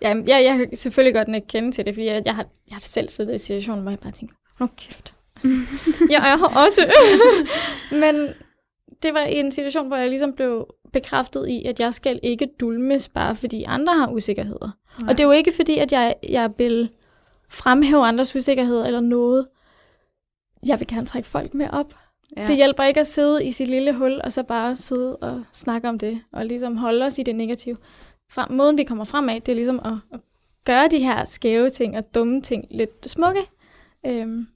Ja, jeg, jeg kan selvfølgelig godt ikke kende til det, fordi jeg, jeg, har, jeg har selv siddet i situationer, hvor jeg bare tænker, nå kæft. Altså, jeg er her også. Men det var en situation, hvor jeg ligesom blev bekræftet i, at jeg skal ikke dulmes, bare fordi andre har usikkerheder. Nej. Og det er jo ikke fordi, at jeg, jeg vil fremhæve andres usikkerheder eller noget. Jeg vil gerne trække folk med op. Ja. Det hjælper ikke at sidde i sit lille hul, og så bare sidde og snakke om det, og ligesom holde os i det negative. Frem, måden, vi kommer frem af, det er ligesom at, at gøre de her skæve ting og dumme ting lidt smukke. Øhm,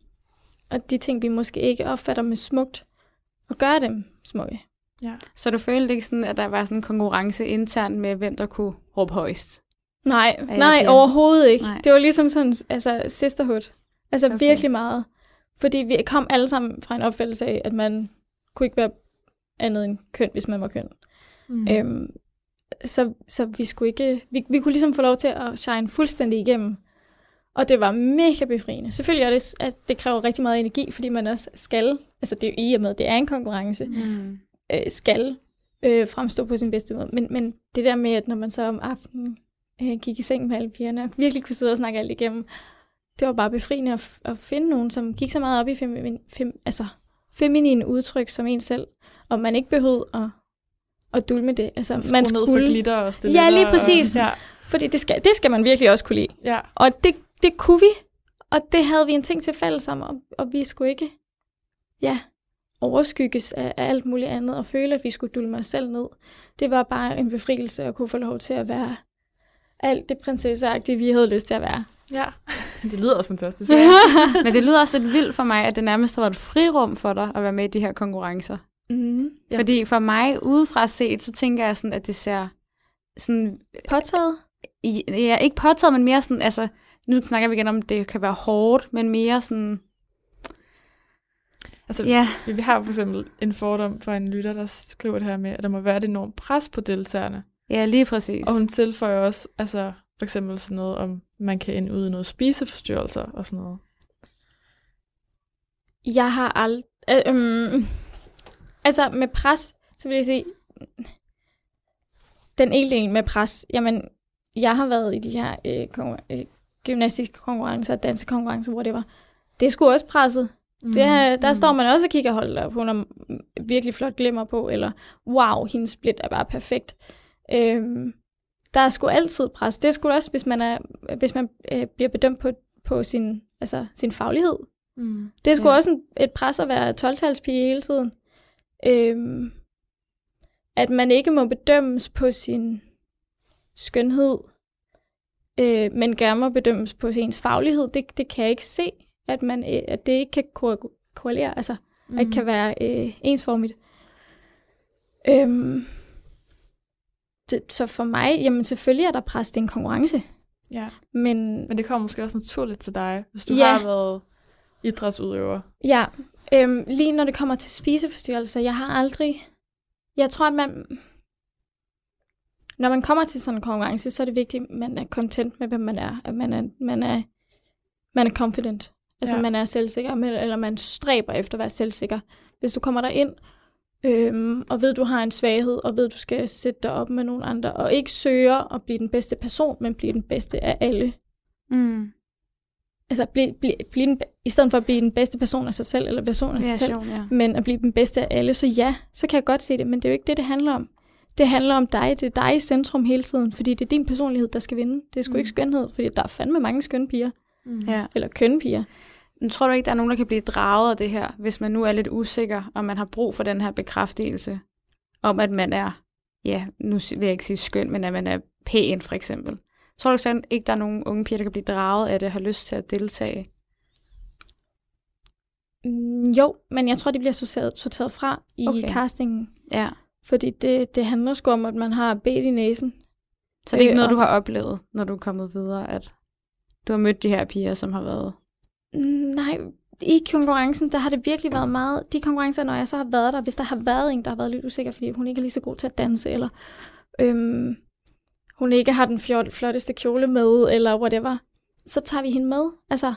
og de ting, vi måske ikke opfatter med smukt, og gøre dem smukke. Så du følte ikke sådan, at der var sådan en konkurrence internt med, hvem der kunne råbe højst? Nej, nej, det? overhovedet ikke. Nej. Det var ligesom sådan, altså sisterhood. Altså Okay. virkelig meget. Fordi vi kom alle sammen fra en opfattelse af, at man kunne ikke være andet end køn, hvis man var køn. Mm. Øhm, så, så vi skulle ikke, vi, vi kunne ligesom få lov til at shine fuldstændig igennem. Og det var mega befriende. Selvfølgelig er det, at det kræver rigtig meget energi, fordi man også skal, altså det er jo i og med, det er en konkurrence, Mm. øh, skal øh, fremstå på sin bedste måde. Men, men det der med, at når man så om aftenen øh, gik i seng med alle pigerne, og virkelig kunne sidde og snakke alt igennem, det var bare befriende at, at finde nogen, som gik så meget op i fem, fem, altså, feminine udtryk som en selv, og man ikke behøvede at, at dulme det. Altså, Skrue man ned skulle, for glitter og stille. Ja, lige præcis. Ja, fordi det skal, det skal man virkelig også kunne lide. ja. Og det, det kunne vi, og det havde vi en ting til fælles om, og, og vi skulle ikke ja, overskygges af, af alt muligt andet, og føle, at vi skulle dulme os selv ned. Det var bare en befrielse at kunne få lov til at være alt det prinsesseagtige, vi havde lyst til at være. ja. Det lyder også fantastisk. Men det lyder også lidt vildt for mig, at det nærmest har været et frirum for dig at være med i de her konkurrencer. Mm. Ja. Fordi for mig, udefra set, så tænker jeg sådan, at det ser sådan... Påtaget? Ja, ikke påtaget, men mere sådan, altså... Nu snakker vi igen om, at det kan være hårdt, men mere sådan... Altså, Ja, Vi har for eksempel en fordom for en lytter, der skriver det her med, at der må være et enormt pres på deltagerne. ja lige præcis. Og hun tilføjer også, altså for eksempel sådan noget om, man kan ende ud i noget spiseforstyrrelser og sådan noget. Jeg har aldrig... Øh, øhm, altså med pres, så vil jeg sige, den ene del med pres, jamen, jeg har været i de her øh, øh, gymnastiske konkurrencer, dansekonkurrencer, hvor det var. Det sgu også presset. Mm. Det er, der står man også og kigger, hold op, hun har virkelig flot glimmer på, eller wow, hendes split er bare perfekt. Øhm, der er sgu altid pres. Det er sgu også, hvis man, er, hvis man øh, bliver bedømt på, på sin, altså, sin faglighed. Mm. Det er sgu ja. også en, et pres at være 12-talspige hele tiden. Øhm, at man ikke må bedømmes på sin skønhed, øh, men gerne må bedømmes på ens faglighed, det, det kan jeg ikke se, at, man, øh, at det ikke kan ko- korrelere, altså mm. at det kan være øh, ensformigt. Øhm, det, så for mig, jamen selvfølgelig er der pres, det er en konkurrence, Ja, men men det kommer måske også naturligt til dig, hvis du Ja. har været idrætsudøver. Ja, øhm, lige når det kommer til spiseforstyrrelser, jeg har aldrig... Jeg tror, at man... når man kommer til sådan en konkurrence, så er det vigtigt, at man er content med, hvem man er. At man er, man er, man er confident. Altså, Ja. ja. man er selvsikker, eller man stræber efter at være selvsikker. Hvis du kommer der ind øhm, og ved, du har en svaghed, og ved, du skal sætte dig op med nogle andre, og ikke søger at blive den bedste person, men blive den bedste af alle. Mm. Altså, blive, blive, blive den, i stedet for at blive den bedste person af sig selv, eller version af sig selv, Version, ja. men at blive den bedste af alle, så ja, så kan jeg godt se det, men det er jo ikke det, det handler om. Det handler om dig, det er dig i centrum hele tiden, fordi det er din personlighed, der skal vinde. Det er sgu Mm. ikke skønhed, fordi der er fandme mange skønne piger, Mm. ja. eller kønne piger. Men tror du ikke, der er nogen, der kan blive draget af det her, hvis man nu er lidt usikker, og man har brug for den her bekræftelse, om at man er, ja, nu vil jeg ikke sige skøn, men at man er pæn, for eksempel. Tror du så ikke, der er nogen unge piger, der kan blive draget af det, og har lyst til at deltage? Mm, jo, men jeg tror, det bliver sorteret, sorteret fra i okay. castingen, Ja. Fordi det, det handler sgu om, at man har bedt i næsen. Så det er ikke Øh, noget, og- du har oplevet, når du er kommet videre, at du har mødt de her piger, som har været... Nej, i konkurrencen, der har det virkelig været meget... De konkurrencer, når jeg så har været der, hvis der har været en, der har været lidt usikker, fordi hun ikke er lige så god til at danse, eller øhm, hun ikke har den fjort, flotteste kjole med, eller whatever, så tager vi hende med. Altså,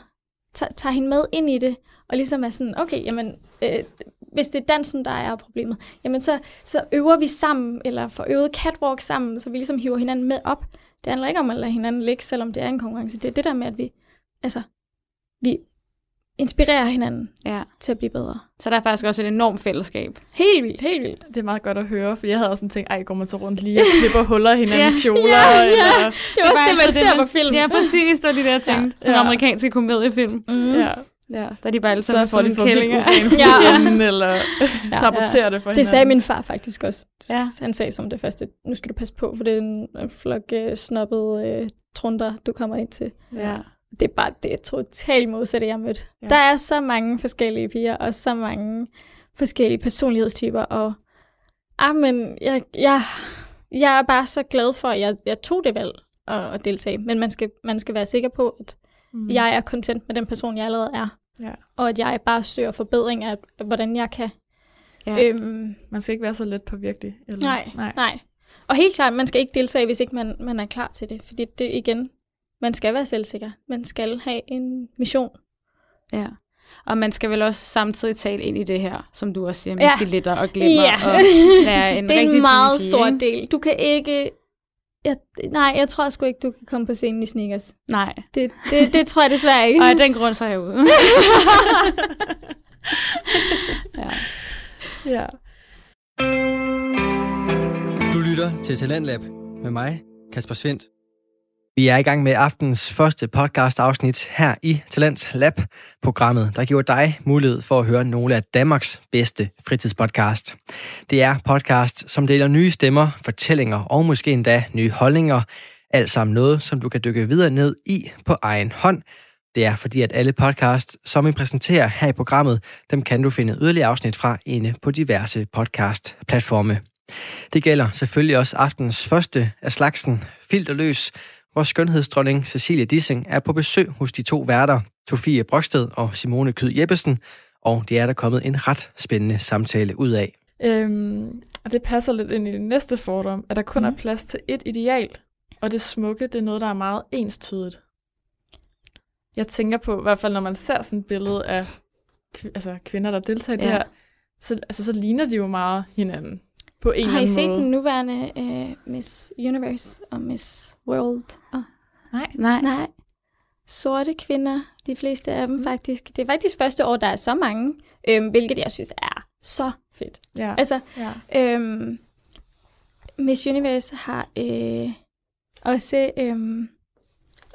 tager, tager hende med ind i det, og ligesom er sådan, okay, jamen, øh, hvis det er dansen, der er problemet, jamen så, så øver vi sammen, eller får øvet catwalk sammen, så vi ligesom hiver hinanden med op. Det handler ikke om at lade hinanden ligge, selvom det er en konkurrence. Det er det der med, at vi, altså, vi inspirerer hinanden Ja. til at blive bedre. Så der er faktisk også et enormt fællesskab. Helt vildt, helt vildt. Det er meget godt at høre, for jeg havde også sådan tænkt, ej, går man så rundt lige og klipper huller i hinandens Ja. kjoler? Ja, ja. Eller, Det er også det, man ser på film. Ja, præcis. Det var lige det, jeg tænkte. Sådan en Ja. amerikansk komediefilm. Mm. ja. Ja, der er de bare alle sammen for vildt kællinger. Ja. eller saboterer det for hinanden. Det sagde min far faktisk også. Ja. Ja. Han sagde som det første, nu skal du passe på, for det er en en flok uh, snobbede uh, trunder, du kommer ind til. Ja. Det er bare det totalt modsatte, jeg har mødt. Ja. Ja. Der er så mange forskellige piger, og så mange forskellige personlighedstyper, og ah, men jeg, jeg, jeg er bare så glad for, at jeg, jeg tog det valg at, at deltage. Men man skal, man skal være sikker på, at Mm. jeg er content med den person, jeg allerede er. Ja. Og at jeg bare søger forbedring af, hvordan jeg kan. Ja. Øhm, Man skal ikke være så let på virkelig. Eller? Nej, Nej. nej. Og helt klart, man skal ikke deltage, hvis ikke man, man er klar til det. Fordi det igen, man skal være selvsikker. Man skal have en mission. ja. Og man skal vel også samtidig tale ind i det her, som du også siger, med Ja. stiletter og glimmer. Ja. Og være en det er en meget pige, stor del. Du kan ikke... Jeg, nej, jeg tror sgu ikke, du kan komme på scenen i sneakers. Nej. Det, det, det tror jeg desværre ikke. Og af den grund så er jeg ude. ja. Ja. Du lytter til Talentlab med mig, Kasper Svendt. Vi er i gang med aftens første podcast afsnit her i Talent Lab, programmet, der giver dig mulighed for at høre nogle af Danmarks bedste fritidspodcast. Det er podcast, som deler nye stemmer, fortællinger og måske endda nye holdninger. Alt sammen noget, som du kan dykke videre ned i på egen hånd. Det er fordi, at alle podcasts, som vi præsenterer her i programmet, dem kan du finde yderligere afsnit fra inde på diverse podcast-platforme. Det gælder selvfølgelig også aftens første af slagsen, Filterløs, hvor skønhedsdronning Cecilie Dissing er på besøg hos de to værter, Sofie Broksted og Simone Kyd Jeppesen, og det er der kommet en ret spændende samtale ud af. Øhm, og det passer lidt ind i det næste fordom, at der kun Mhm. er plads til et ideal, og det smukke, det er noget, der er meget enstydigt. Jeg tænker på, i hvert fald når man ser sådan et billede af kv- altså kvinder, der deltager i det Ja. her, så, altså, så ligner de jo meget hinanden på en Har I eller set anden måde. den nuværende uh, Miss Universe og Miss World? Og, Nej. Nej. nej, sorte kvinder, de fleste af dem Mm. faktisk. Det er faktisk første år, der er så mange, øhm, hvilket jeg synes er så fedt. Ja. Altså, ja. Øhm, Miss Universe har øh, også øhm,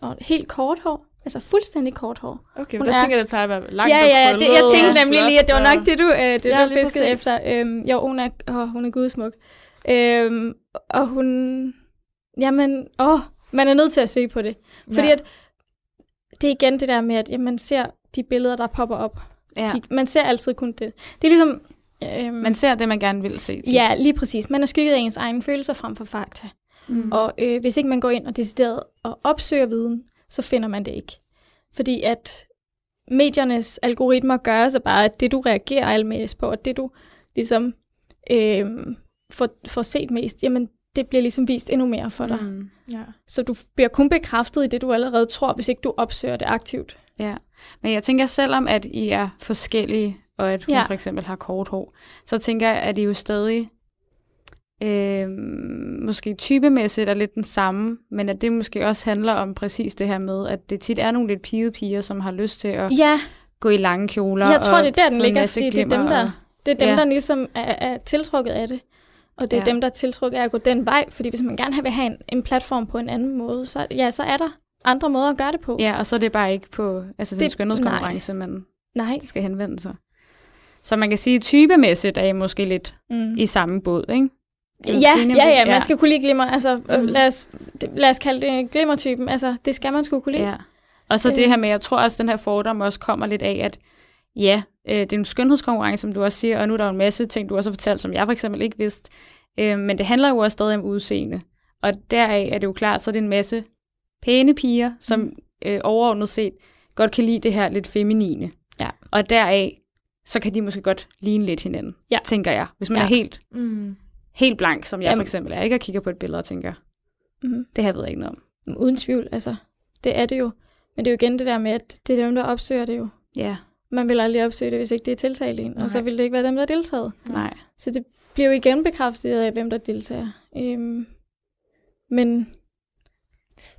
og helt kort hår. Altså fuldstændig kort hår. Okay, Hun men der er- tænker jeg, det plejer at være langt ja, og ja, det, krøllet jeg og tænkte nemlig flot lige, at det var og- nok det, du, øh, det, Ja, du fiskede præcis. efter. Øhm, jo, hun er, åh, hun er gudsmuk. Øhm, og hun... Jamen, åh, man er nødt til at søge på det. Fordi Ja. at det er igen det der med, at ja, man ser de billeder, der popper op. Ja. De, man ser altid kun det. Det er ligesom... Øhm, Man ser det, man gerne vil se. tit. Ja, lige præcis. Man er skygget af ens egne følelser frem for fakta. Mm. Og øh, hvis ikke man går ind og decideret og opsøger viden, så finder man det ikke. Fordi at mediernes algoritmer gør så bare, at det du reagerer allermest på, og det du ligesom øh, får, får set mest, jamen det bliver ligesom vist endnu mere for dig. Mm. Ja. Så du bliver kun bekræftet i det, du allerede tror, hvis ikke du opsøger det aktivt. Ja, men jeg tænker, selvom at I er forskellige, og at hun ja. for eksempel har kort hår, så tænker jeg, at I jo stadig øh, måske typemæssigt er lidt den samme, men at det måske også handler om præcis det her med, at det tit er nogle lidt pigede piger, som har lyst til at Ja, gå i lange kjoler. jeg tror, det er der, den ligger, fordi det er dem, der, og- det er dem, Ja. der ligesom er, er tiltrukket af det. Og det er Ja. dem, der er tiltrukket af at gå den vej, fordi hvis man gerne vil have en, en platform på en anden måde, så, ja, så er der andre måder at gøre det på. Ja, og så er det bare ikke på altså, den Det- skønhedskonkurrence, man Nej. skal henvende sig. Så man kan sige, at typemæssigt er I måske lidt Mm. i samme båd, ikke? Ja, ja, ja, Ja. man skal kunne lide glimmer. Altså, mm. Mhm. lad, os, lad os kalde det glimmertypen. Altså, det skal man sgu kunne lide. Ja. Og så Øh. det her med, jeg tror også, den her fordom også kommer lidt af, at ja, øh, det er en skønhedskonkurrence, som du også siger, og nu er der jo en masse ting, du også har fortalt, som jeg for eksempel ikke vidste. Øh, men det handler jo også stadig om udseende. Og deraf er det jo klart, så er det en masse pæne piger, som Mm. øh, overordnet set godt kan lide det her lidt feminine. Ja. Og deraf, så kan de måske godt ligne lidt hinanden, Ja. tænker jeg. Hvis man Ja. er helt, Mm. Helt blank, som jeg Jamen. for eksempel er, ikke? Og kigger på et billede og tænker, Mm. det her ved jeg ikke noget om. Uden tvivl, altså. Det er det jo. Men det er jo igen det der med, at det er dem, der opsøger det jo. Ja, Man vil aldrig opsøge det, hvis ikke det er tiltalt en. Og så vil det ikke være dem, der har deltaget. nej. Så det bliver jo igen bekræftet af, hvem der deltager. Øhm, men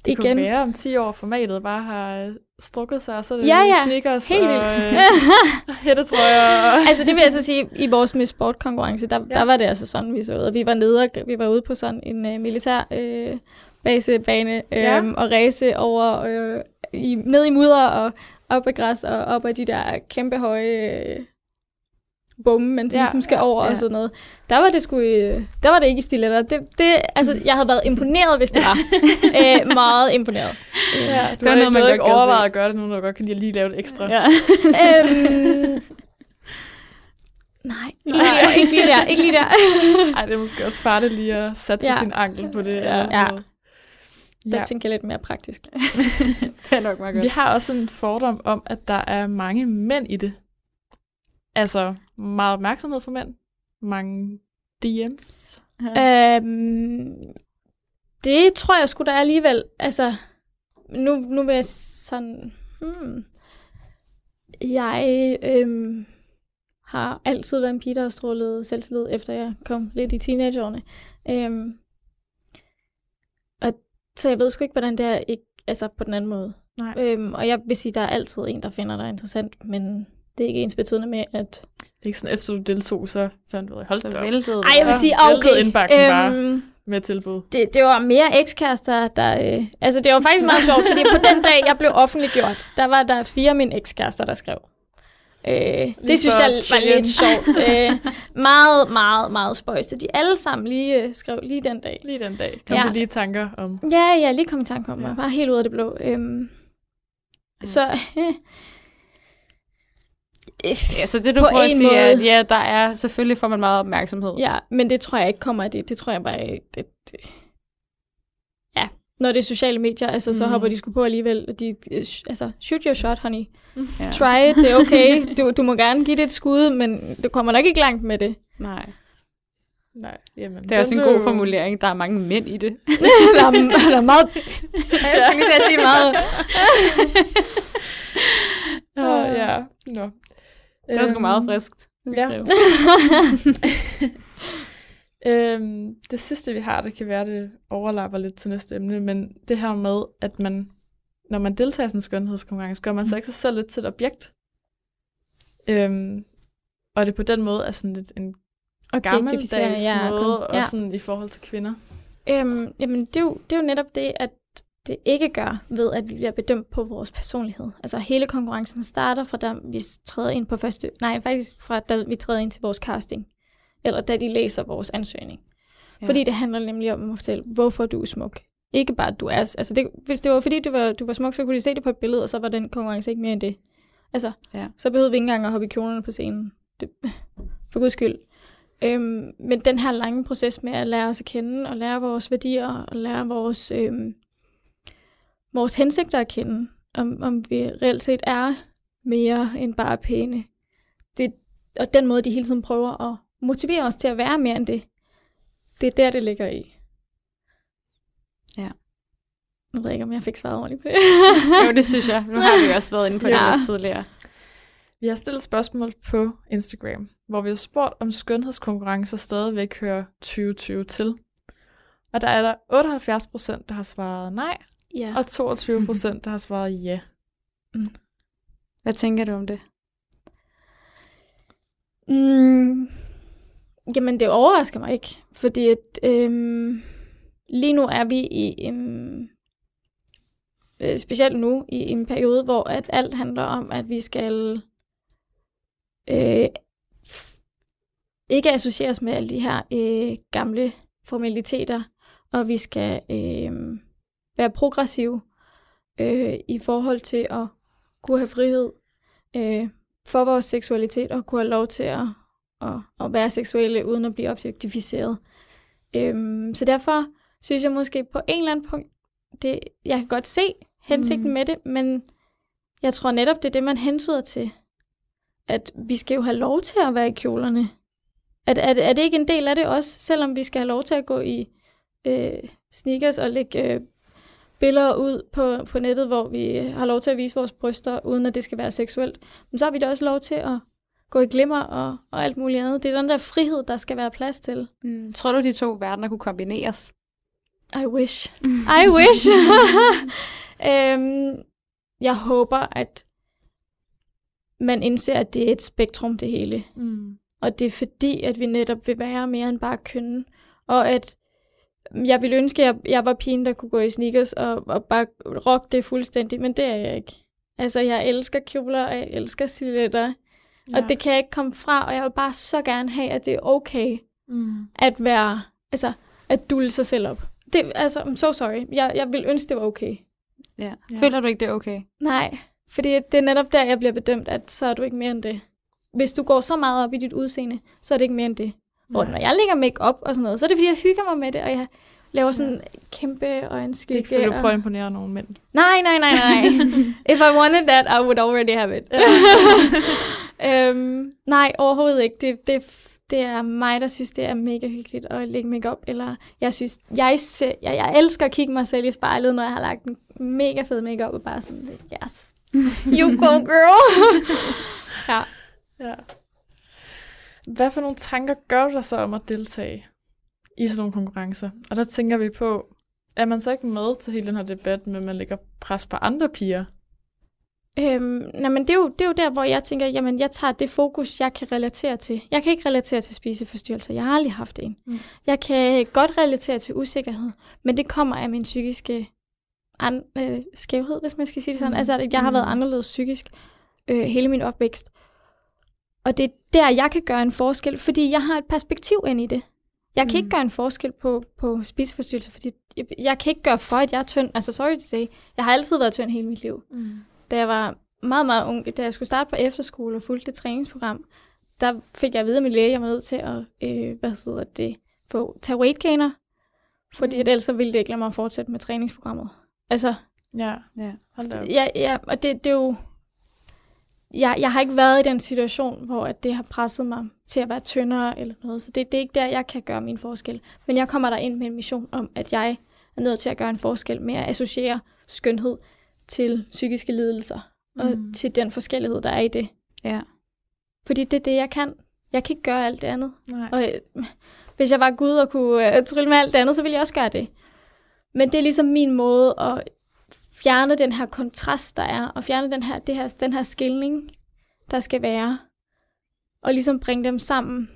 Det igen... kunne være, om 10 år formatet bare har øh, strukket sig, og så er det Ja, ja. sneakers Helt vildt. øh, hættetrøjer. Og... altså det vil jeg så sige, i vores Miss Sport konkurrence, der, ja. Der var det altså sådan, vi så ud. Vi var nede, og vi var ude på sådan en uh, militær uh, basebane øh, Ja. og race over øh, i, ned i mudder og op ad græs og op ad de der kæmpe høje øh, bomme, man ja. Ligesom skal over ja. Og sådan noget. Der var det sgu øh, der var det ikke i stiletter. Det, det, altså, jeg havde været imponeret, hvis det var. øh, meget imponeret. Ja, du var har noget, ikke, man ikke overvejet at gøre det nu, når du godt kan lide at lige lave det ekstra. Ja. øhm, nej, ikke lige, ikke lige der. Ikke lige der. Ej, det er måske også farligt lige at sætte Ja. sin ankel på det. Ja. Eller sådan Ja. noget. Der Ja. tænker jeg lidt mere praktisk. det er nok meget godt. Vi har også en fordom om, at der er mange mænd i det. Altså meget opmærksomhed for mænd. Mange DM's. Øhm, det tror jeg sgu da alligevel. Altså, nu, nu vil jeg sådan... Hmm, jeg øhm, har altid været en pige, der har strålet selvtillid, efter jeg kom lidt i teenageårene. Øhm, og, så jeg ved sgu ikke, hvordan det er ikke, altså på den anden måde. Nej. Øhm, og jeg vil sige, der er altid en, der finder dig interessant, men det er ikke ens betydende med, at... Det er ikke sådan, efter du deltog, så fandt du ud af, hold da op, væltede Ej, jeg vil sige, okay. indbakken bare. Øhm, med tilbud. det, det var mere ekskærester, der... Øh, altså, det var faktisk meget sjovt, fordi på den dag, jeg blev offentliggjort, der var der fire af mine ekskærester, der skrev. Øh, det synes jeg var lidt sjovt. Øh, meget, meget, meget spøjst. De alle sammen lige øh, skrev lige den dag. Lige den dag. Kom Ja. du lige i tanker om... Ja, ja, lige kom i tanke om mig. Ja. Bare helt ud af det blå. Øhm, så... Ja, så det du På prøver at sige er, at ja, der er, selvfølgelig får man meget opmærksomhed. Ja, men det tror jeg ikke kommer af det. Det tror jeg bare... Det, det. Ja, når det er sociale medier, altså, så Mhm. hopper de sgu på alligevel. og De, øh, altså, shoot your shot, honey. Ja. Try it, det er okay. Du, du må gerne give det et skud, men du kommer nok ikke langt med det. Nej. Nej, jamen, Det er også en god formulering. Der er mange mænd i det. der, er, der er meget... Jeg skulle lige sige meget... Åh, ja. Nå. Det er sgu meget Øhm, friskt. ja. skrevet. Øhm, det sidste, vi har, det kan være, det overlapper lidt til næste emne, men det her med, at man, når man deltager i sådan en skønhedskonkurrence, gør man så ikke sig selv lidt til et objekt. Øhm, og det på den måde er sådan lidt en gammeldags ja, måde, ja. og sådan i forhold til kvinder. Øhm, jamen, det er, jo, det er jo netop det, at det ikke gør ved, at vi bliver bedømt på vores personlighed. Altså hele konkurrencen starter fra da vi træder ind på første... Nej, faktisk fra da vi træder ind til vores casting. Eller da de læser vores ansøgning. Ja. Fordi det handler nemlig om at fortælle, hvorfor du er smuk. Ikke bare, at du er... Altså, det, hvis det var fordi, du var, du var smuk, så kunne de se det på et billede, og så var den konkurrence ikke mere end det. Altså, Ja. så behøvede vi ikke engang at hoppe i kjolerne på scenen. Det, for guds skyld. Øhm, men den her lange proces med at lære os at kende, og lære vores værdier, og lære vores, øhm, vores hensigter at kende, om, om vi reelt set er mere end bare pæne. Det, og den måde, de hele tiden prøver at motivere os til at være mere end det, det er der, det ligger i. Jeg ved ikke, om jeg fik svaret ordentligt på det. Jo, det synes jeg. Nu har vi jo også været inde på Ja. det lidt tidligere. Vi har stillet spørgsmål på Instagram, hvor vi har spurgt, om skønhedskonkurrencer stadigvæk hører 2020 til. Og der er der 78 procent, der har svaret nej, ja. og 22 procent, der har svaret ja. Hvad tænker du om det? Mm, jamen, det overrasker mig ikke, fordi at, øhm, lige nu er vi i en, øh, specielt nu, i en periode, hvor at alt handler om, at vi skal øh, ikke associeres med alle de her øh, gamle formaliteter, og vi skal øh, være progressive øh, i forhold til at kunne have frihed øh, for vores seksualitet og kunne have lov til at, at, at være seksuelle uden at blive objektificeret. Øhm, så derfor synes jeg måske på en eller anden punkt, det, jeg kan godt se hensigten Mm. mm. med det, men jeg tror netop, det er det, man hensyder til. At vi skal jo have lov til at være i kjolerne. At, at, er det ikke en del af det også, selvom vi skal have lov til at gå i øh, sneakers og lægge øh, billeder ud på, på nettet, hvor vi har lov til at vise vores bryster, uden at det skal være seksuelt. Men så har vi da også lov til at gå i glimmer og, og alt muligt andet. Det er den der frihed, der skal være plads til. Mm. Tror du, de to verdener kunne kombineres? I wish. I wish. øhm, jeg håber, at man indser, at det er et spektrum, det hele. Mm. Og det er fordi, at vi netop vil være mere end bare kønne. Og at jeg ville ønske, at jeg, jeg var pigen, der kunne gå i sneakers og, og bare rocke det fuldstændig, men det er jeg ikke. Altså, jeg elsker kjoler, og jeg elsker silhuetter, ja. og det kan jeg ikke komme fra, og jeg vil bare så gerne have, at det er okay Mm. at være, altså, at dulle sig selv op. Det, altså, I'm so sorry. Jeg, jeg vil ønske, det var okay. Ja. Ja. Føler du ikke, det er okay? Nej, fordi det er netop der, jeg bliver bedømt, at så er du ikke mere end det. Hvis du går så meget op i dit udseende, så er det ikke mere end det. Hvor når jeg lægger make op og sådan noget, så er det fordi, jeg hygger mig med det, og jeg laver sådan en kæmpe Det er øjenskygge. ikke fordi, du prøver at imponere nogle mænd. Nej, nej, nej, nej. If I wanted that, I would already have it. øhm, nej, overhovedet ikke. Det, det, det er mig, der synes, det er mega hyggeligt at lægge makeup. Eller jeg synes, jeg, jeg, jeg elsker at kigge mig selv i spejlet, når jeg har lagt en mega fed makeup og bare sådan, yes, you go girl. ja. Ja. Hvad for nogle tanker gør du dig så om at deltage i sådan nogle konkurrencer? Og der tænker vi på, er man så ikke med til hele den her debat med, at man lægger pres på andre piger? Øhm, nej, men det er, jo, det er jo der, hvor jeg tænker, jamen jeg tager det fokus, jeg kan relatere til. Jeg kan ikke relatere til spiseforstyrrelser. Jeg har aldrig haft en. Mm. Jeg kan godt relatere til usikkerhed, men det kommer af min psykiske an, øh, skævhed, hvis man skal sige det sådan. Mm. Mm. Altså, at jeg har været Mm. anderledes psykisk øh, hele min opvækst. Og det er der, jeg kan gøre en forskel, fordi jeg har et perspektiv ind i det. Jeg kan Mm. ikke gøre en forskel på, på spiseforstyrrelser, fordi jeg, jeg kan ikke gøre for, at jeg er tynd. Altså, sorry to say. Jeg har altid været tynd hele mit liv Mm. da jeg var meget, meget ung, da jeg skulle starte på efterskole og fulgte det træningsprogram, der fik jeg at vide af min læge, at jeg var nødt til at, øh, hvad hedder det, få, tage weight gainer, fordi Mm. at ellers så ville det ikke lade mig fortsætte med træningsprogrammet. Altså, Ja, Ja. hold da op. ja, ja og det, det er jo, jeg, jeg har ikke været i den situation, hvor at det har presset mig til at være tyndere eller noget, så det, det er ikke der, jeg kan gøre min forskel. Men jeg kommer der ind med en mission om, at jeg er nødt til at gøre en forskel med at associere skønhed til psykiske lidelser, og Mm. til den forskellighed, der er i det. Ja. Fordi det er det, jeg kan. Jeg kan ikke gøre alt det andet. Nej. Og øh, hvis jeg var Gud og kunne øh, trylle med alt det andet, så ville jeg også gøre det. Men det er ligesom min måde at fjerne den her kontrast, der er, og fjerne den her, det her, den her skilning, der skal være, og ligesom bringe dem sammen,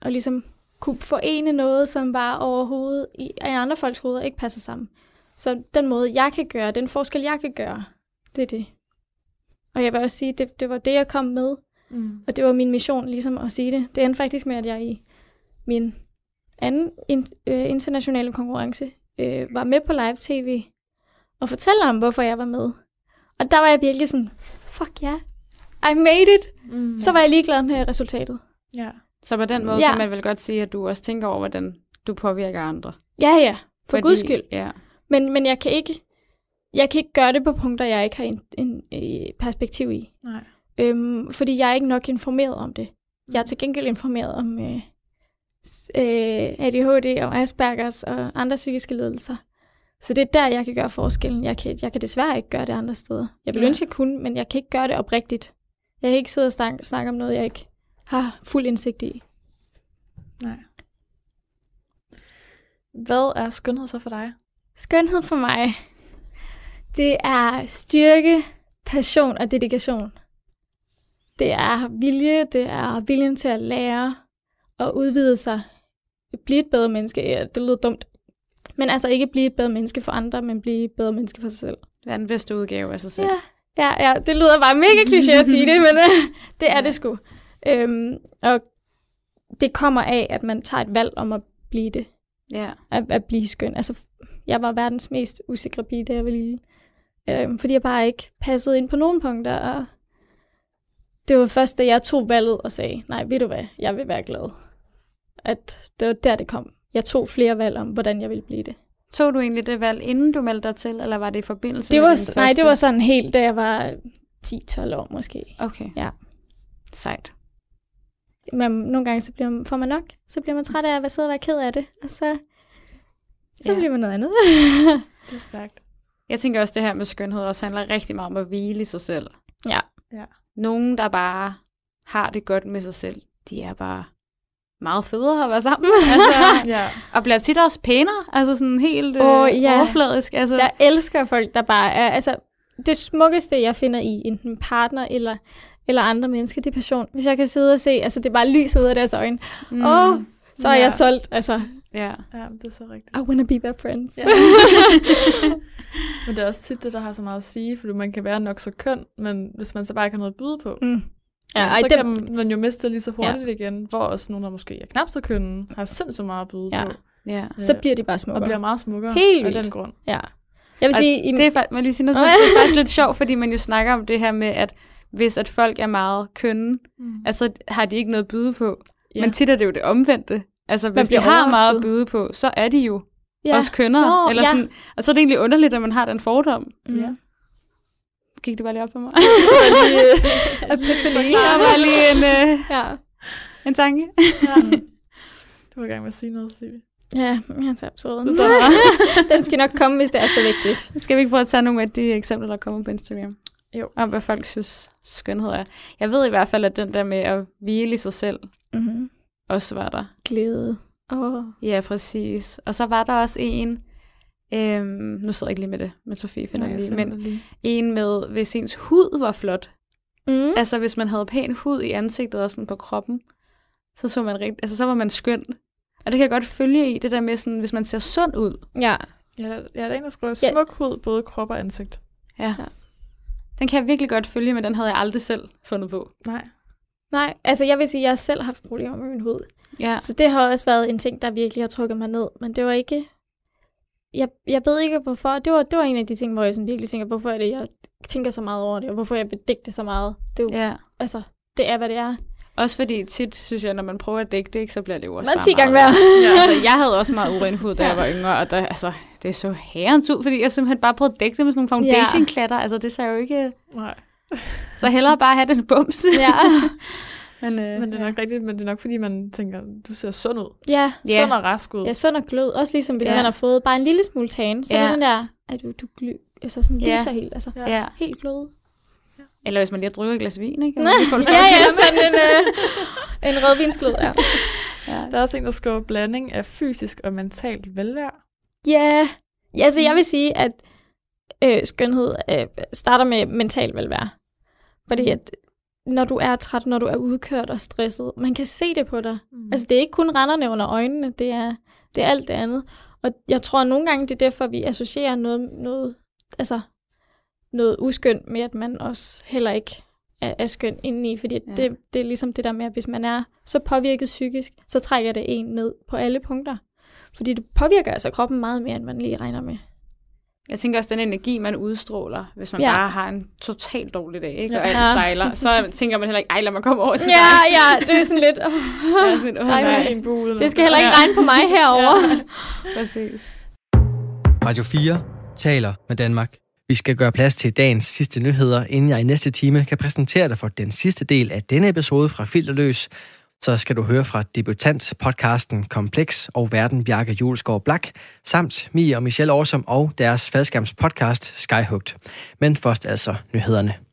og ligesom kunne forene noget, som bare overhovedet i, i andre folks hoveder ikke passer sammen. Så den måde, jeg kan gøre, den forskel, jeg kan gøre, det er det. Og jeg vil også sige, det, det var det, jeg kom med, Mm. og det var min mission ligesom at sige det. Det endte faktisk med, at jeg i min anden in, øh, internationale konkurrence øh, var med på live tv og fortæller om, hvorfor jeg var med. Og der var jeg virkelig sådan, fuck ja, yeah, I made it. Mm. Så var jeg ligeglad med resultatet. Ja. Så på den måde Ja. kan man vel godt sige, at du også tænker over, hvordan du påvirker andre. Ja, ja, for Guds skyld. Ja. Men, men jeg kan ikke jeg kan ikke gøre det på punkter, jeg ikke har en, en, en perspektiv i. Nej. Øhm, fordi jeg er ikke nok informeret om det. Jeg er til gengæld informeret om øh, øh, ADHD og Aspergers og andre psykiske lidelser. Så det er der, jeg kan gøre forskellen. Jeg kan, jeg kan desværre ikke gøre det andre steder. Jeg vil Nej. ønske, jeg kunne, men jeg kan ikke gøre det oprigtigt. Jeg kan ikke sidde og snakke, snakke om noget, jeg ikke har fuld indsigt i. Nej. Hvad er skønhed så for dig? Skønhed for mig, det er styrke, passion og dedikation. Det er vilje, det er viljen til at lære og udvide sig. Blive et bedre menneske. Ja, det lyder dumt. Men altså ikke blive et bedre menneske for andre, men blive et bedre menneske for sig selv. Er den bedste udgave af sig selv? Ja, ja, ja. Det lyder bare mega kliché at sige det, men det er det sgu. Øhm, og det kommer af, at man tager et valg om at blive det. Ja. At, at blive skøn. Altså, jeg var verdens mest usikre pige, da jeg var lille. Øhm, fordi jeg bare ikke passede ind på nogen punkter. Og det var først, da jeg tog valget og sagde, nej, ved du hvad, jeg vil være glad. At det var der, det kom. Jeg tog flere valg om, hvordan jeg ville blive det. Tog du egentlig det valg, inden du meldte dig til, eller var det i forbindelse Det med var, din nej, det var sådan helt, da jeg var 10-12 år måske. Okay. Ja. Sejt. Men nogle gange så bliver man, får man nok. Så bliver man træt af at være sidde og være ked af det. Og så, så Ja. bliver man noget andet. Det er stærkt. Jeg tænker også, det her med skønhed også handler rigtig meget om at hvile i sig selv. Ja. Ja. Nogen, der bare har det godt med sig selv, de er bare meget federe at være sammen. altså, Ja. og bliver tit også pænere, altså sådan helt øh, ja. overfladisk. Altså, jeg elsker folk, der bare er... Altså, det smukkeste, jeg finder i enten partner eller, eller andre mennesker, det er passion. Hvis jeg kan sidde og se, altså det er bare lys ud af deres øjne. mm, Åh, så er Ja. jeg solgt. Altså, ja. ja, det er så rigtigt. I wanna be their friends. Ja. Men det er også tit det, der har så meget at sige, fordi man kan være nok så køn, men hvis man så bare ikke har noget at byde på, Mm. Ja, ej, så kan man- man jo miste det lige så hurtigt ja. igen, hvor også nogen, der måske er knap så kønne, har sindssygt meget at byde Ja. på, ja. så øh, bliver de bare og smukkere. bliver meget smukkere Helt af vildt. den grund. Ja. Jeg vil Og sige, i, Det er, faktisk, må jeg lige sige noget, så det er faktisk lidt sjovt, fordi man jo snakker om det her med, at hvis at folk er meget kønne, Mm. altså har de ikke noget at byde på. Ja. Men tit er det jo det omvendte. Altså hvis de har meget at overrasket. byde på, så er de jo ja. også kønnere. Nå, eller ja. sådan, og så er det egentlig underligt, at man har den fordom. Mm. Ja. Gik det bare lige op for mig? Epiphany. Der var lige en, øh, Ja. en tanke. ja. Du var i gang med at sige noget, Sivi. Ja, jeg tager tager Den skal nok komme, hvis det er så vigtigt. Skal vi ikke prøve at tage nogle af de eksempler, der kommer på Instagram? Jo. Om hvad folk synes, skønhed er. Jeg ved i hvert fald, at den der med at hvile i sig selv, Mm-hmm. også var der. Glæde. Oh. Ja, præcis. Og så var der også en, øhm, nu sidder jeg ikke lige med det, men Sofie finder Nej, lige, finder men lige. en med, hvis ens hud var flot. Mm. Altså, hvis man havde pæn hud i ansigtet og sådan på kroppen, så så man rigtig, altså så var man skøn. Og det kan jeg godt følge i, det der med sådan, hvis man ser sund ud. Ja. Ja, der, ja, der er en, der skriver Ja. smuk hud, både krop og ansigt. Ja. Ja. Den kan jeg virkelig godt følge, men den havde jeg aldrig selv fundet på. Nej. Nej, altså jeg vil sige, at jeg har selv haft problemer med min hud. Ja. Så det har også været en ting, der virkelig har trukket mig ned. Men det var ikke... Jeg, jeg ved ikke, hvorfor. Det var, det var en af de ting, hvor jeg sådan virkelig tænker, hvorfor er det, jeg tænker så meget over det, og hvorfor jeg vil så meget. Det er jo, ja. altså, det er, hvad det er. Også fordi tit, synes jeg, når man prøver at dække det, ikke, så bliver det jo også Man bare 10 gange værre. Ja, altså, jeg havde også meget uren hud, da Ja. jeg var yngre, og der, altså, det så herrens ud, fordi jeg simpelthen bare prøvede at dække det med sådan nogle foundation-klatter. Altså, det ser jo ikke... Nej. Så hellere bare have den bums. Ja. men, øh, Men det er nok rigtigt, men det er nok fordi, man tænker, du ser sund ud. ja. Ja. Sund og rask ud. Er sund og glød. Også ligesom, hvis Ja. ja. man har fået bare en lille smule tan, så ja. Ja. er det den der, at du, du gly, altså sådan Ja. lyser helt, altså Ja. ja. helt glød. Eller hvis man lige har drukket et glas vin, ikke? Får ja, ja, sådan en, øh, en rødvinsglød, ja. ja. Der er også en, der skriver blanding af fysisk og mentalt velvære. Ja, ja altså jeg vil sige, at øh, skønhed øh, starter med mental velvære. Fordi at når du er træt, når du er udkørt og stresset, man kan se det på dig. Mm. Altså det er ikke kun renderne under øjnene, det er, det er alt det andet. Og jeg tror, at nogle gange det er derfor, vi associerer noget, noget, altså, noget uskyndt med, at man også heller ikke er, er skøn indeni. Fordi Ja. det, det er ligesom det der med, at hvis man er så påvirket psykisk, så trækker det en ned på alle punkter. Fordi det påvirker altså kroppen meget mere, end man lige regner med. Jeg tænker også, den energi, man udstråler, hvis man Ja. bare har en totalt dårlig dag, ikke? Ja. Og alt Ja. sejler, så tænker man heller ikke, ej, lad mig komme over til Ja, dig. ja, det er sådan lidt... Oh, er sådan lidt, åh, Nej, nej. nej. en bule. det skal heller ikke Ja. regne på mig herovre. Præcis. Radio 4 taler med Danmark. Vi skal gøre plads til dagens sidste nyheder, inden jeg i næste time kan præsentere dig for den sidste del af denne episode fra Filterløs, så skal du høre fra debutant-podcasten Kompleks og Verden Bjarke Julesgaard Blak, samt Mia og Michelle Årsom og deres faldskærmspodcast Skyhugt. Men først altså nyhederne.